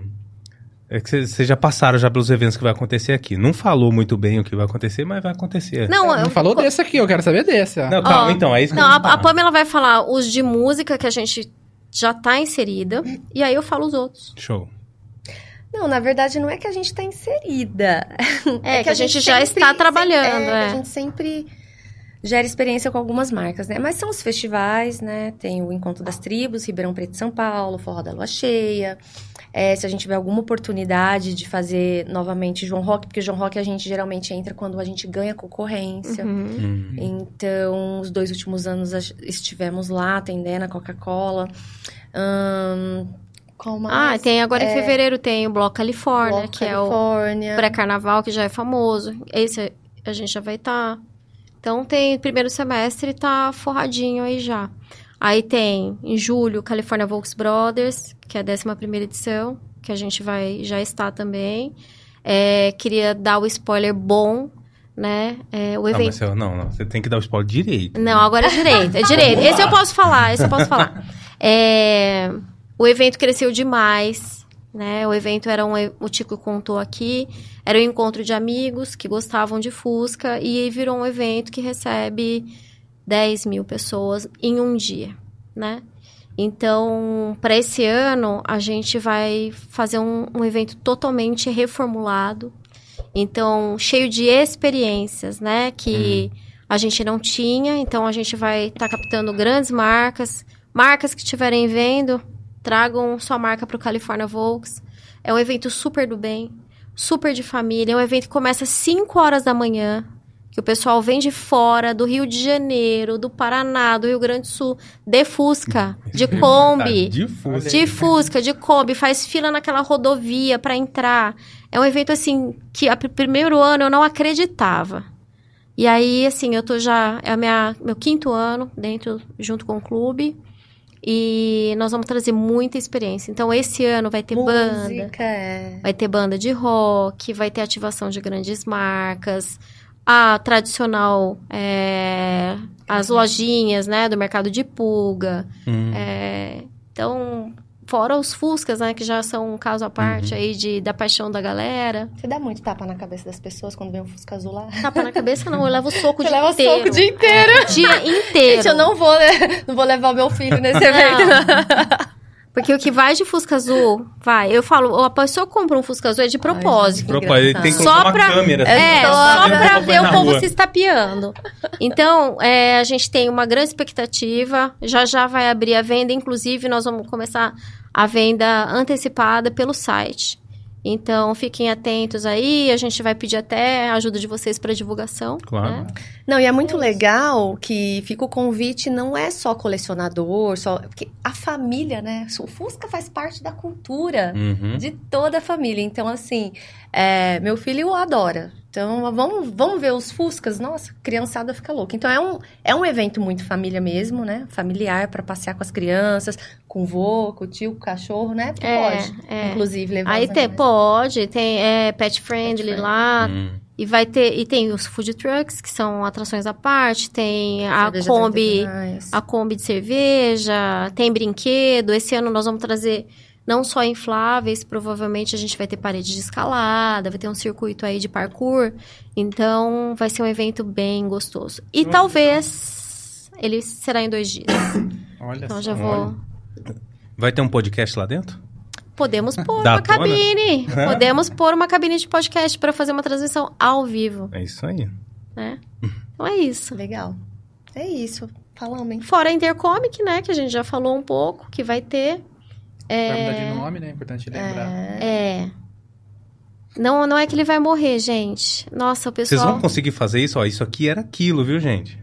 É que vocês já passaram já pelos eventos que vai acontecer aqui. Não falou muito bem o que vai acontecer, mas vai acontecer. Não, Não eu- falou desse aqui, eu quero saber desse. ó. Não, calma, então, é isso que Não, eu a, a. Pamela vai falar os de música que a gente já tá inserida. E aí eu falo os outros. Show. Não, na verdade não é que a gente tá inserida. É, que a gente já está trabalhando, sempre- é, é. que a gente sempre gera experiência com algumas marcas, né? Mas são os festivais, né? Tem o Encontro das Tribos, Ribeirão Preto de São Paulo, Forró da Lua Cheia. É, se a gente tiver alguma oportunidade de fazer novamente João Rock, porque João Rock a gente geralmente entra quando a gente ganha concorrência. Uhum. Hum. Então, os dois últimos anos estivemos lá atendendo a Coca-Cola. Qual Ah, mais? tem agora em É, fevereiro tem o Bloco Califórnia, Bloco que é o Califórnia. pré-carnaval, que já é famoso. Esse a gente já vai estar. Então tem primeiro semestre tá forradinho aí já. Aí tem em julho California Volks Brothers, que é a 11 edição, que a gente vai já está também. É, queria dar o spoiler bom, né? É, o Não, evento não, não. Você tem que dar o spoiler direito. não, agora é direito. É direito. Esse eu posso falar, esse eu posso falar. É, o evento cresceu demais, né? O evento era um... O Tico contou aqui. Era um encontro de amigos que gostavam de Fusca. E virou um evento que recebe 10 mil pessoas em um dia, né? Então, para esse ano, a gente vai fazer um, um evento totalmente reformulado. Então, cheio de experiências, né? Que a gente não tinha. Então, a gente vai estar captando grandes marcas. Marcas que estiverem vendo, tragam sua marca para o California Volks. É um evento super do bem, super de família. É um evento que começa às 5 horas da manhã. Que o pessoal vem de fora, do Rio de Janeiro, do Paraná, do Rio Grande do Sul, de Fusca, de Kombi. De Fusca. De Fusca, de Kombi, faz fila naquela rodovia para entrar. É um evento assim que a pr- primeiro ano eu não acreditava. E aí, assim, eu tô já é a minha meu quinto ano dentro junto com o clube e nós vamos trazer muita experiência. Então esse ano vai ter banda, Música, é. vai ter banda de rock, vai ter ativação de grandes marcas, a tradicional é, as lojinhas, né, do mercado de pulga. Hum. É, então, fora os Fuscas, né, que já são um caso à parte Uhum. aí de, da paixão da galera. Você dá muito tapa na cabeça das pessoas quando vem um Fusca azul lá? Tapa na cabeça não, eu levo soco o dia leva inteiro. soco o dia inteiro. O dia inteiro. Gente, eu não vou, né? não vou levar o meu filho nesse evento. Porque o que vai de Fusca Azul, vai. Eu falo, a pessoa compra um Fusca Azul é de propósito. Propósito, tem que Só colocar pra- uma câmera. É, assim, só pra ver o povo rua. se estapeando. Então, é, a gente tem uma grande expectativa. Já já vai abrir a venda. Inclusive, nós vamos começar a venda antecipada pelo site. Então, fiquem atentos aí. A gente vai pedir até a ajuda de vocês para divulgação. Claro. né? Não, e é muito legal que fica o convite, não é só colecionador, só. Porque a família, né? O Fusca faz parte da cultura Uhum. de toda a família. Então, assim, é, meu filho adora. Então, vamos, vamos ver os Fuscas. Nossa, criançada fica louca. Então, é um, é um evento muito família mesmo, né? Familiar, para passear com as crianças, com o vô, com o tio, com o cachorro, né? Porque É, pode, é. inclusive, levar Aí os tem, animais. pode, tem é, pet friendly friendly. lá. Hum. E vai ter, e tem os food trucks, que são atrações à parte, tem a Cervejas Kombi, a Kombi de cerveja, tem brinquedo. Esse ano nós vamos trazer não só infláveis, provavelmente a gente vai ter parede de escalada, vai ter um circuito aí de parkour. Então vai ser um evento bem gostoso. E talvez ele será em dois dias. Olha Então só. já vou. Vai ter um podcast lá dentro? Podemos pôr uma cabine. Podemos pôr uma cabine de podcast para fazer uma transmissão ao vivo, É isso aí. né? Então é isso. Legal. É isso. Falamos, hein? Fora a Intercomic, né? Que a gente já falou um pouco, que vai ter. Vai mudar de nome, né? Importante lembrar. É. Não, não é que ele vai morrer, gente. Nossa, o Vocês pessoal. vão conseguir fazer isso? Ó, isso aqui era aquilo, viu, gente?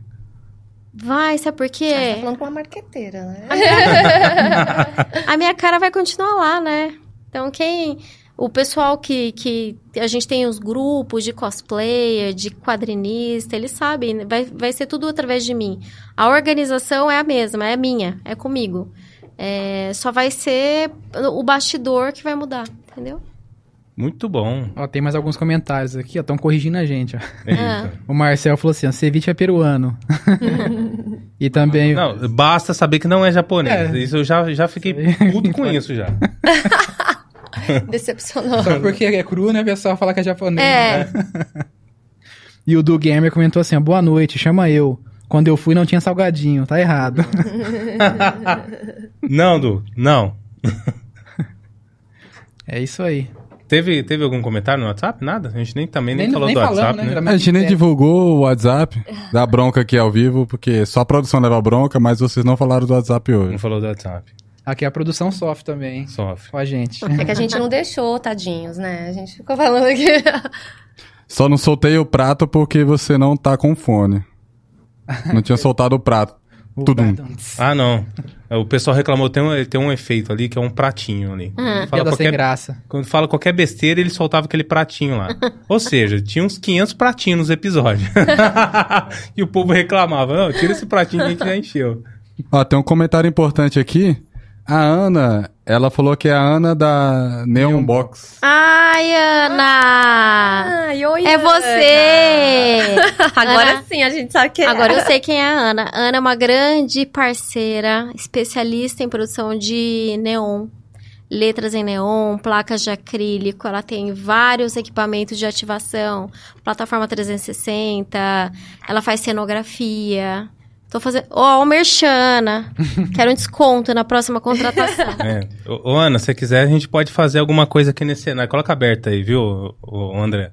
Vai, sabe por A quê? tá falando com uma marqueteira, né? A minha cara vai continuar lá, né? Então, quem. O pessoal que, que a gente tem os grupos de cosplayer, de quadrinista, eles sabem, né? vai, vai ser tudo através de mim. A organização é a mesma, é minha, é comigo. É, só vai ser o bastidor que vai mudar, entendeu? Muito bom. Ó, tem mais alguns comentários aqui, ó. Estão corrigindo a gente, ó. Eita. O Marcel falou assim, ó, ceviche é peruano. e também... Não, basta saber que não é japonês. É. Isso eu já, já fiquei puto com isso já. Decepcionou. Só porque é cru, né? O pessoal fala que é japonês. É. né? E o Du Gamer comentou assim, ó, boa noite, chama eu. Quando eu fui não tinha salgadinho, tá errado. Não, Du, não. é isso aí. Teve, teve algum comentário no WhatsApp? Nada? A gente nem também nem, Nem- falou nem do falamos, WhatsApp, né? né? A gente nem divulgou o WhatsApp da bronca aqui ao vivo, porque só a produção leva bronca, mas vocês não falaram do WhatsApp Não hoje. falou do WhatsApp. Aqui a produção sofre também, hein? Sofre. Com a gente. É que a gente não deixou, tadinhos, né? A gente ficou falando aqui. Só não soltei o prato porque você não tá com fone. Não tinha soltado o prato. O. Badum. Ah, não. O pessoal reclamou, tem um, tem um efeito ali que é um pratinho ali. Quando fala, Piada sem qualquer, graça. quando fala qualquer besteira, ele soltava aquele pratinho lá. Ou seja, tinha uns 500 pratinhos nos episódios. e o povo reclamava, não, tira esse pratinho que já encheu. Ó, tem um comentário importante aqui. A Ana, ela falou que é a Ana da Neon Box. Ai, Ana! Ai, oi, É Ana. você! Agora Ana- sim, a gente sabe que é. Agora eu sei quem é a Ana. Ana é uma grande parceira, especialista em produção de neon. Letras em neon, placas de acrílico, ela tem vários equipamentos de ativação, plataforma 360, ela faz cenografia. Tô fazendo. Ó, o Merchana. Quero um desconto na próxima contratação. É. Ô, ô, Ana, se quiser, a gente pode fazer alguma coisa aqui nesse cenário. Coloca aberto aí, viu, ô, André?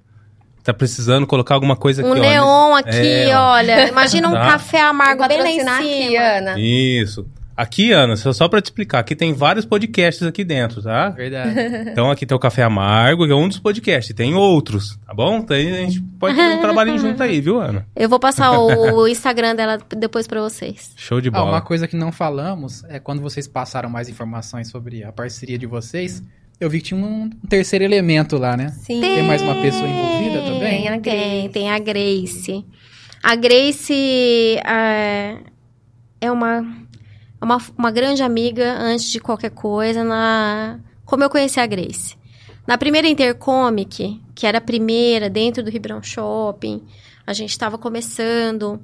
Tá precisando colocar alguma coisa aqui, Um ó, neon nesse- aqui, É, olha. Imagina um Tá. café amargo bem lá em cima. aqui, Ana. Isso. Aqui, Ana, só, só pra te explicar, aqui tem vários podcasts aqui dentro, tá? Verdade. Então aqui tem o Café Amargo, que é um dos podcasts. Tem outros, tá bom? Então a gente pode fazer um trabalhinho junto aí, viu, Ana? Eu vou passar o Instagram dela depois pra vocês. Show de Ah, bola. uma coisa que não falamos é quando vocês passaram mais informações sobre a parceria de vocês, eu vi que tinha um terceiro elemento lá, né? Sim. Tem mais uma pessoa envolvida também? Tem a Tem, Grace. tem a Grace. A Grace é, é uma, uma, uma grande amiga antes de qualquer coisa. Na, como eu conheci a Grace? Na primeira Intercomic, que era a primeira dentro do Ribeirão Shopping, a gente estava começando.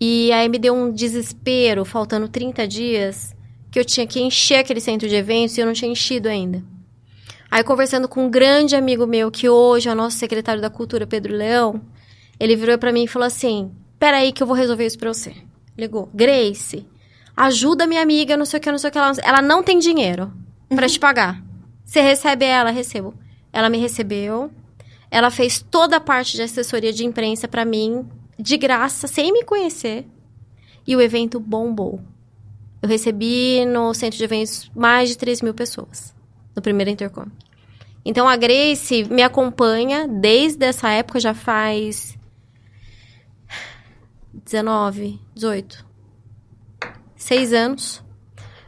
E aí me deu um desespero, faltando 30 dias, que eu tinha que encher aquele centro de eventos e eu não tinha enchido ainda. Aí, conversando com um grande amigo meu, que hoje é o nosso secretário da Cultura, Pedro Leão, ele virou pra mim e falou assim: Peraí, que eu vou resolver isso pra você. Ligou, Grace, ajuda minha amiga, não sei o que, não sei o que. Ela, ela não tem dinheiro pra te pagar. Você recebe ela? Recebo. Ela me recebeu. Ela fez toda a parte de assessoria de imprensa pra mim, de graça, sem me conhecer. E o evento bombou. Eu recebi no centro de eventos mais de 3 mil pessoas no primeiro Intercom. Então a Grace me acompanha desde essa época, já faz 19, 18, seis anos.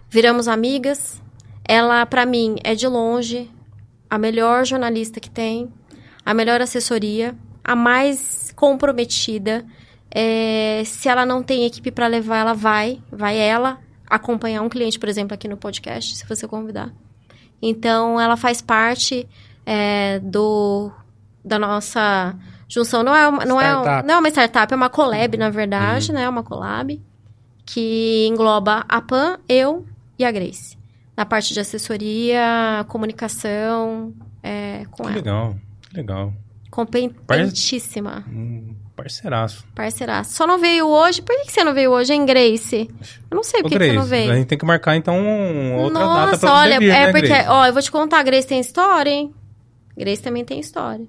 Viramos amigas. Ela, pra mim, é de longe a melhor jornalista que tem, a melhor assessoria, a mais comprometida. É, se ela não tem equipe para levar, ela vai, vai ela acompanhar um cliente, por exemplo, aqui no podcast, se você convidar. Então, ela faz parte é, do da nossa junção. Não é, uma, não, é, Startup. não é uma startup, é uma collab, na verdade, né? É uma collab que engloba a Pan, eu e a Grace. Na parte de assessoria, comunicação, é, com Que ela. legal, que legal. Competentíssima. Um parceiraço. Parceiraça. Só não veio hoje. Por que você não veio hoje, hein, Grace? Eu não sei por que, você não veio. a gente tem que marcar então um- outra data Nossa, pra olha, você vir, é né, porque, Grace? ó, eu vou te contar, a Grace tem história, hein? Grace também tem história.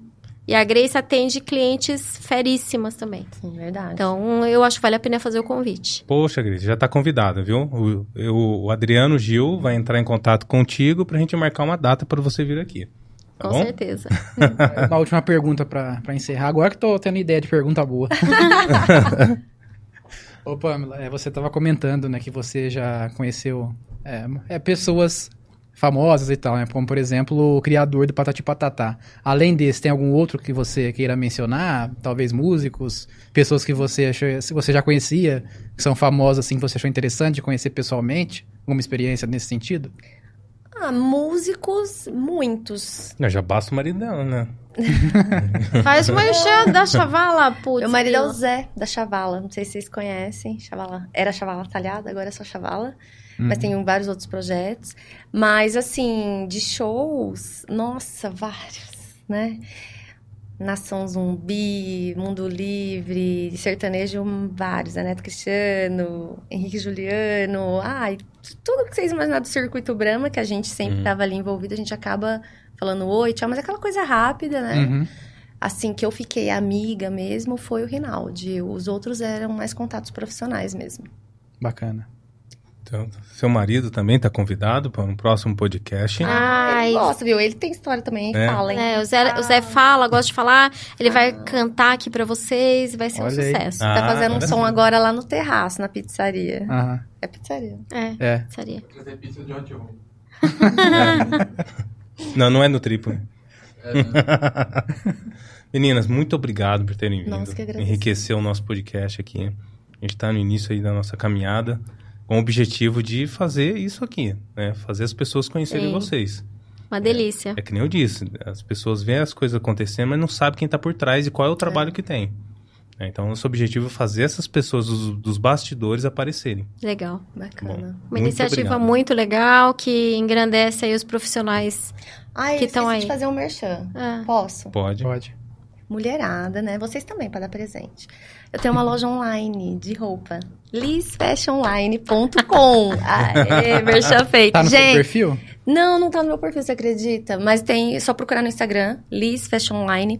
E a Grace atende clientes feríssimas também. Sim, verdade. Então, eu acho que vale a pena fazer o convite. Poxa, Grace, já tá convidada, viu? O, eu- o Adriano Gil vai entrar em contato contigo pra gente marcar uma data pra você vir aqui. Tá Com bom? certeza. Uma última pergunta pra encerrar. Agora que tô tendo ideia de pergunta boa. Ô, Pamela, é, você tava comentando, né, que você já conheceu é, é, pessoas famosas e tal, né? Como, por exemplo, o criador do Patati Patatá. Além desse, tem algum outro que você queira mencionar? Talvez músicos, pessoas que você achou, se você já conhecia, que são famosas, assim, que você achou interessante de conhecer pessoalmente? Alguma experiência nesse sentido? Ah, músicos, muitos. Não, já basta o marido dela, né? Faz uma enxada da chavala, putz. Meu marido é o. Zé, da Chavala. Não sei se vocês conhecem. Chavala. Era Chavala Talhada, agora é só Chavala. Mas tem vários outros projetos. Mas, assim, de shows, nossa, vários, né? Nação Zumbi, Mundo Livre, sertanejo, vários? Neto Cristiano, Henrique Juliano, ai, tudo que vocês imaginaram do Circuito Brahma, que a gente sempre Uhum. tava ali envolvido, a gente acaba falando oi, tchau, mas aquela coisa rápida, né? Uhum. Assim, que eu fiquei amiga mesmo foi o Rinaldi. Os outros eram mais contatos profissionais mesmo. Bacana. Então, seu marido também tá convidado para um próximo podcast. Ai, Ele gosta, viu? Ele tem história também, É. fala, hein? É, o, Zé, o Zé fala, gosta de falar, ele vai cantar aqui pra vocês, vai ser um Olha aí. sucesso. Ah, Tá fazendo um som agora lá no terraço, na pizzaria. Aham. É pizzaria. É, É. seria. Trazer pizza de hot roll. Não, não é no triplo. Meninas, muito obrigado por terem vindo. Nossa, que agradeço. Enriqueceu o nosso podcast aqui. A gente está no início aí da nossa caminhada com o objetivo de fazer isso aqui, né? Fazer as pessoas conhecerem Sim. vocês. Uma delícia. É que nem eu disse, as pessoas veem as coisas acontecendo, mas não sabem quem está por trás e qual é o trabalho que tem. É, Então, nosso objetivo é fazer essas pessoas dos, dos bastidores aparecerem. Legal. Bacana. Uma Muito iniciativa obrigado. muito legal que engrandece aí os profissionais. Ah, eu Que esqueci tão aí. de fazer um merchan. Ah. Posso? Pode? Pode. Mulherada, né? Vocês também, para dar presente. Eu tenho uma loja online de roupa. lisfashionline.com Aê, merchan feito. Tá no seu Gente, perfil? Não, não tá no meu perfil, você acredita? Mas tem, é só procurar no Instagram, Liz Fashion Online,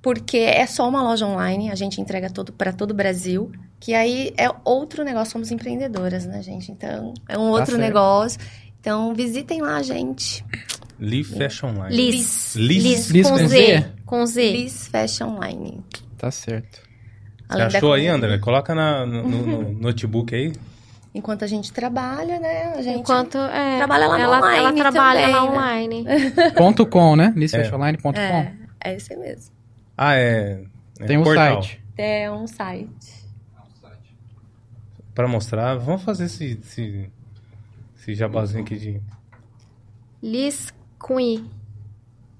porque é só uma loja online, a gente entrega todo para todo o Brasil, que aí é outro negócio, somos empreendedoras, né, gente? Então, é um outro certo. negócio. Então, visitem lá, gente. Lee Fashion Line. Liz. Liz. Liz com com Z. Z? Com Z. Liz Fashion Online. Tá certo. Achou aí. André? Coloca na- no, no- no notebook aí. Enquanto a gente trabalha, né? A gente Enquanto é, Trabalha lá ela, online ela trabalha também, lá né? online. Ponto .com, né? Listfashionline.com. É, é esse mesmo. Ah, é. é Tem um portal. site. É um site. Pra mostrar. Vamos fazer esse, esse, esse jabazinho aqui de I.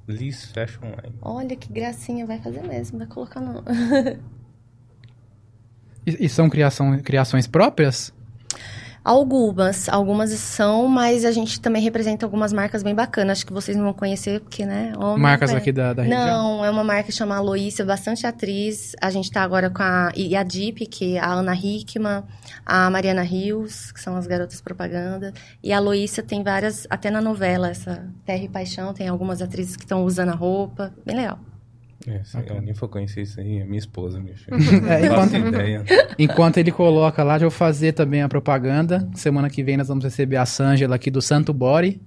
Liz Fashion Line. Olha que gracinha, vai fazer mesmo, vai colocar no. E, e são criação, criações próprias? Algumas, algumas são, mas a gente também representa algumas marcas bem bacanas. Acho que vocês não vão conhecer, porque, né? homem Marcas não aqui da, da região? Não, é uma marca que chama Aloísia, bastante atriz. A gente tá agora com a, e a Deep, que é a Ana Hickman, a Mariana Rios, que são as garotas propaganda. E a Aloísia tem várias, até na novela, essa Terra e Paixão, tem algumas atrizes que estão usando a roupa. Bem legal. É, se alguém for conhecer isso aí, é minha esposa, meu filho. É, enquanto- ideia. Enquanto ele coloca lá, já vou fazer também a propaganda. Semana que vem nós vamos receber a Sângela aqui do Santo Body,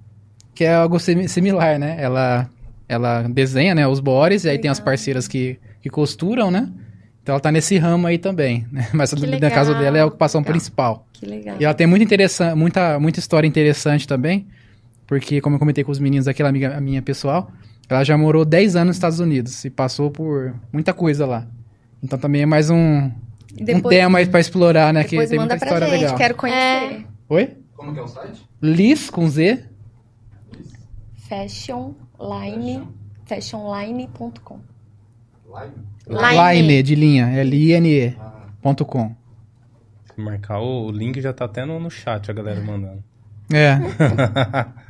que é algo simi- similar, né? Ela, ela desenha né, os bores, e aí tem as parceiras que, que costuram, né? Então ela tá nesse ramo aí também. né? Mas no legal. caso dela é a ocupação Legal. principal. Que legal. E ela tem muito interessan- muita, muita história interessante também, porque, como eu comentei com os meninos, aquela amiga minha pessoal, ela já morou 10 anos nos Estados Unidos e passou por muita coisa lá. Então também é mais um, E um depois, tema aí pra explorar, né? Que depois tem muita história gente, legal. quero conhecer. Oi? Como que é o site? Liz com Z? Fashionline, fashionline.com. Live? Line. Line, de linha. L-I-N-E. Ponto com. Se marcar o, o link já tá até no, no chat, a galera mandando. É.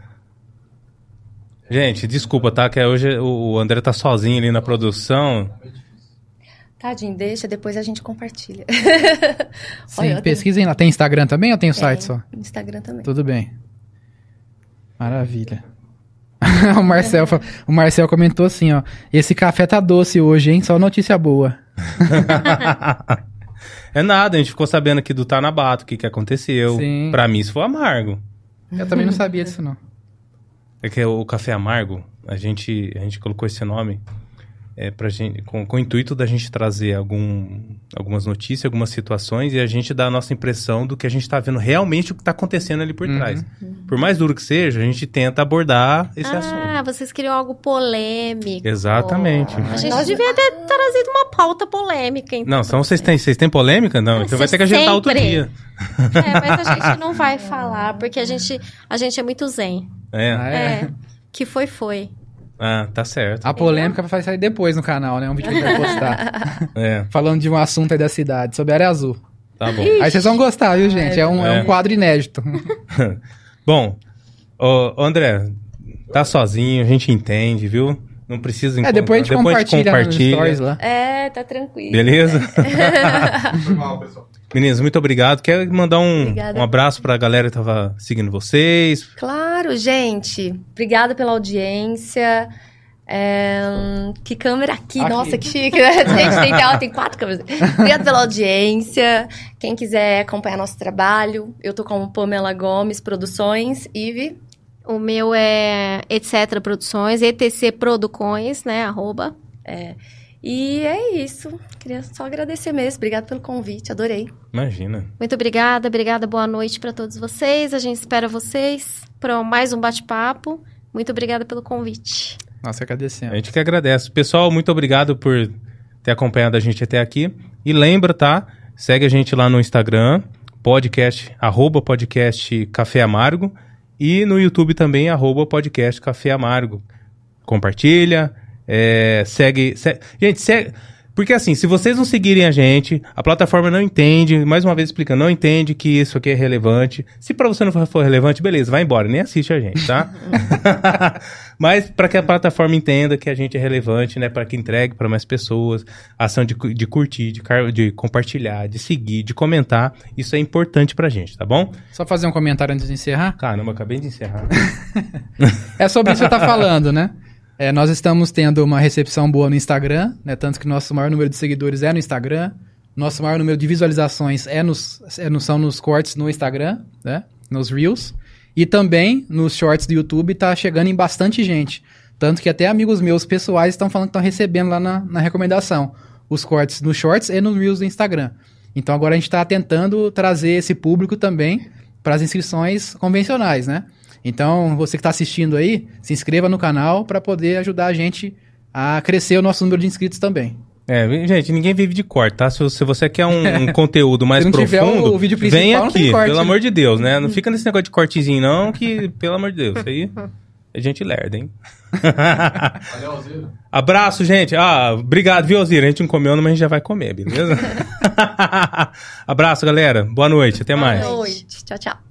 Gente, desculpa, tá? Que hoje o André tá sozinho ali na produção. Tadinho, deixa, depois a gente compartilha. Sim, Olha, pesquisem lá. Tem Instagram também ou tem o Tem. site só? Instagram também. Tudo bem. Maravilha. o, Marcel, o Marcel comentou assim, ó. Esse café tá doce hoje, hein? Só notícia boa. é nada, a gente ficou sabendo aqui do Tanabato, o que que aconteceu. Sim. Pra mim isso foi amargo. Eu também não sabia disso, não. É que o café amargo, a gente, a gente colocou esse nome é, pra gente, com, com o intuito da gente trazer algum, algumas notícias, algumas situações e a gente dar a nossa impressão do que a gente tá vendo realmente o que tá acontecendo ali por Uhum. trás. Por mais duro que seja, a gente tenta abordar esse ah, assunto. vocês queriam algo polêmico. Exatamente. A gente Nós- devia ter trazido uma pauta polêmica, então. Não, então vocês têm, vocês têm polêmica? Não, então vai ter que agendar outro dia. É, mas a gente não vai falar, porque a gente, a gente é muito zen. É. Ah, É. Que foi, foi. Ah, tá certo. A polêmica vai sair depois no canal, né? Um vídeo que a gente vai postar. É, Falando de um assunto aí da cidade, sobre a área azul. tá bom. Aí vocês vão gostar, viu, gente? É um, é É. um quadro inédito. Bom, ô, André, tá sozinho, a gente entende, viu? Não precisa É, depois a gente compartilha, nos stories lá. É, tá tranquilo. Beleza? Meninas, muito obrigado. Quer mandar um, Obrigada. um abraço pra galera que tava seguindo vocês? Claro, gente. Obrigada pela audiência. É, que câmera aqui, Aqui. nossa, que chique. né? Gente, tem tela, tem quatro câmeras. Obrigada pela audiência. Quem quiser acompanhar nosso trabalho, eu tô com Pamela Gomes Produções. Ive, O meu é etc produções, etc produções, né, arroba. E é isso. Queria só agradecer mesmo. Obrigada pelo convite, adorei. Imagina. Muito obrigada, obrigada, boa noite para todos vocês. A gente espera vocês para mais um bate-papo. Muito obrigada pelo convite. Nossa, A agradecendo. gente que agradece. Pessoal, muito obrigado por ter acompanhado a gente até aqui. E lembra, tá? Segue a gente lá no Instagram, podcast, arroba podcast Café Amargo. E no YouTube também, arroba podcast Café Amargo. Compartilha, é, segue, se- Gente, segue... Porque assim, se vocês não seguirem a gente, a plataforma não entende, mais uma vez explicando, não entende que isso aqui é relevante. Se pra você não for- for relevante, beleza, vai embora, nem assiste a gente, tá? Mas para que a plataforma entenda que a gente é relevante, né? Para que entregue para mais pessoas, a ação de, de curtir, de, car- de compartilhar, de seguir, de comentar, isso é importante pra gente, tá bom? Só fazer um comentário antes de encerrar. Caramba, acabei de encerrar. É sobre isso que você tá falando, né? É, nós estamos tendo uma recepção boa no Instagram, né? Tanto que nosso maior número de seguidores é no Instagram. Nosso maior número de visualizações é nos, é no- são nos cortes no Instagram, né? Nos Reels. E também nos shorts do YouTube tá chegando em bastante gente. Tanto que até amigos meus pessoais estão falando que estão recebendo lá na, na recomendação. Os cortes nos shorts e nos Reels do Instagram. Então agora a gente está tentando trazer esse público também para as inscrições convencionais, né? Então, você que está assistindo aí, se inscreva no canal para poder ajudar a gente a crescer o nosso número de inscritos também. É, gente, ninguém vive de corte, tá? Se, se você quer um, um conteúdo mais Se não tiver profundo, o vídeo principal, vem não tem aqui, corte, pelo né? amor de Deus, né? Não fica nesse negócio de cortezinho, não, que, pelo amor de Deus, isso aí é gente lerda, hein? Abraço, gente. Ah, obrigado, viu, Ozira? A gente não comeu, mas a gente já vai comer, beleza? Abraço, galera. Boa noite, até mais. Boa noite. Tchau, tchau.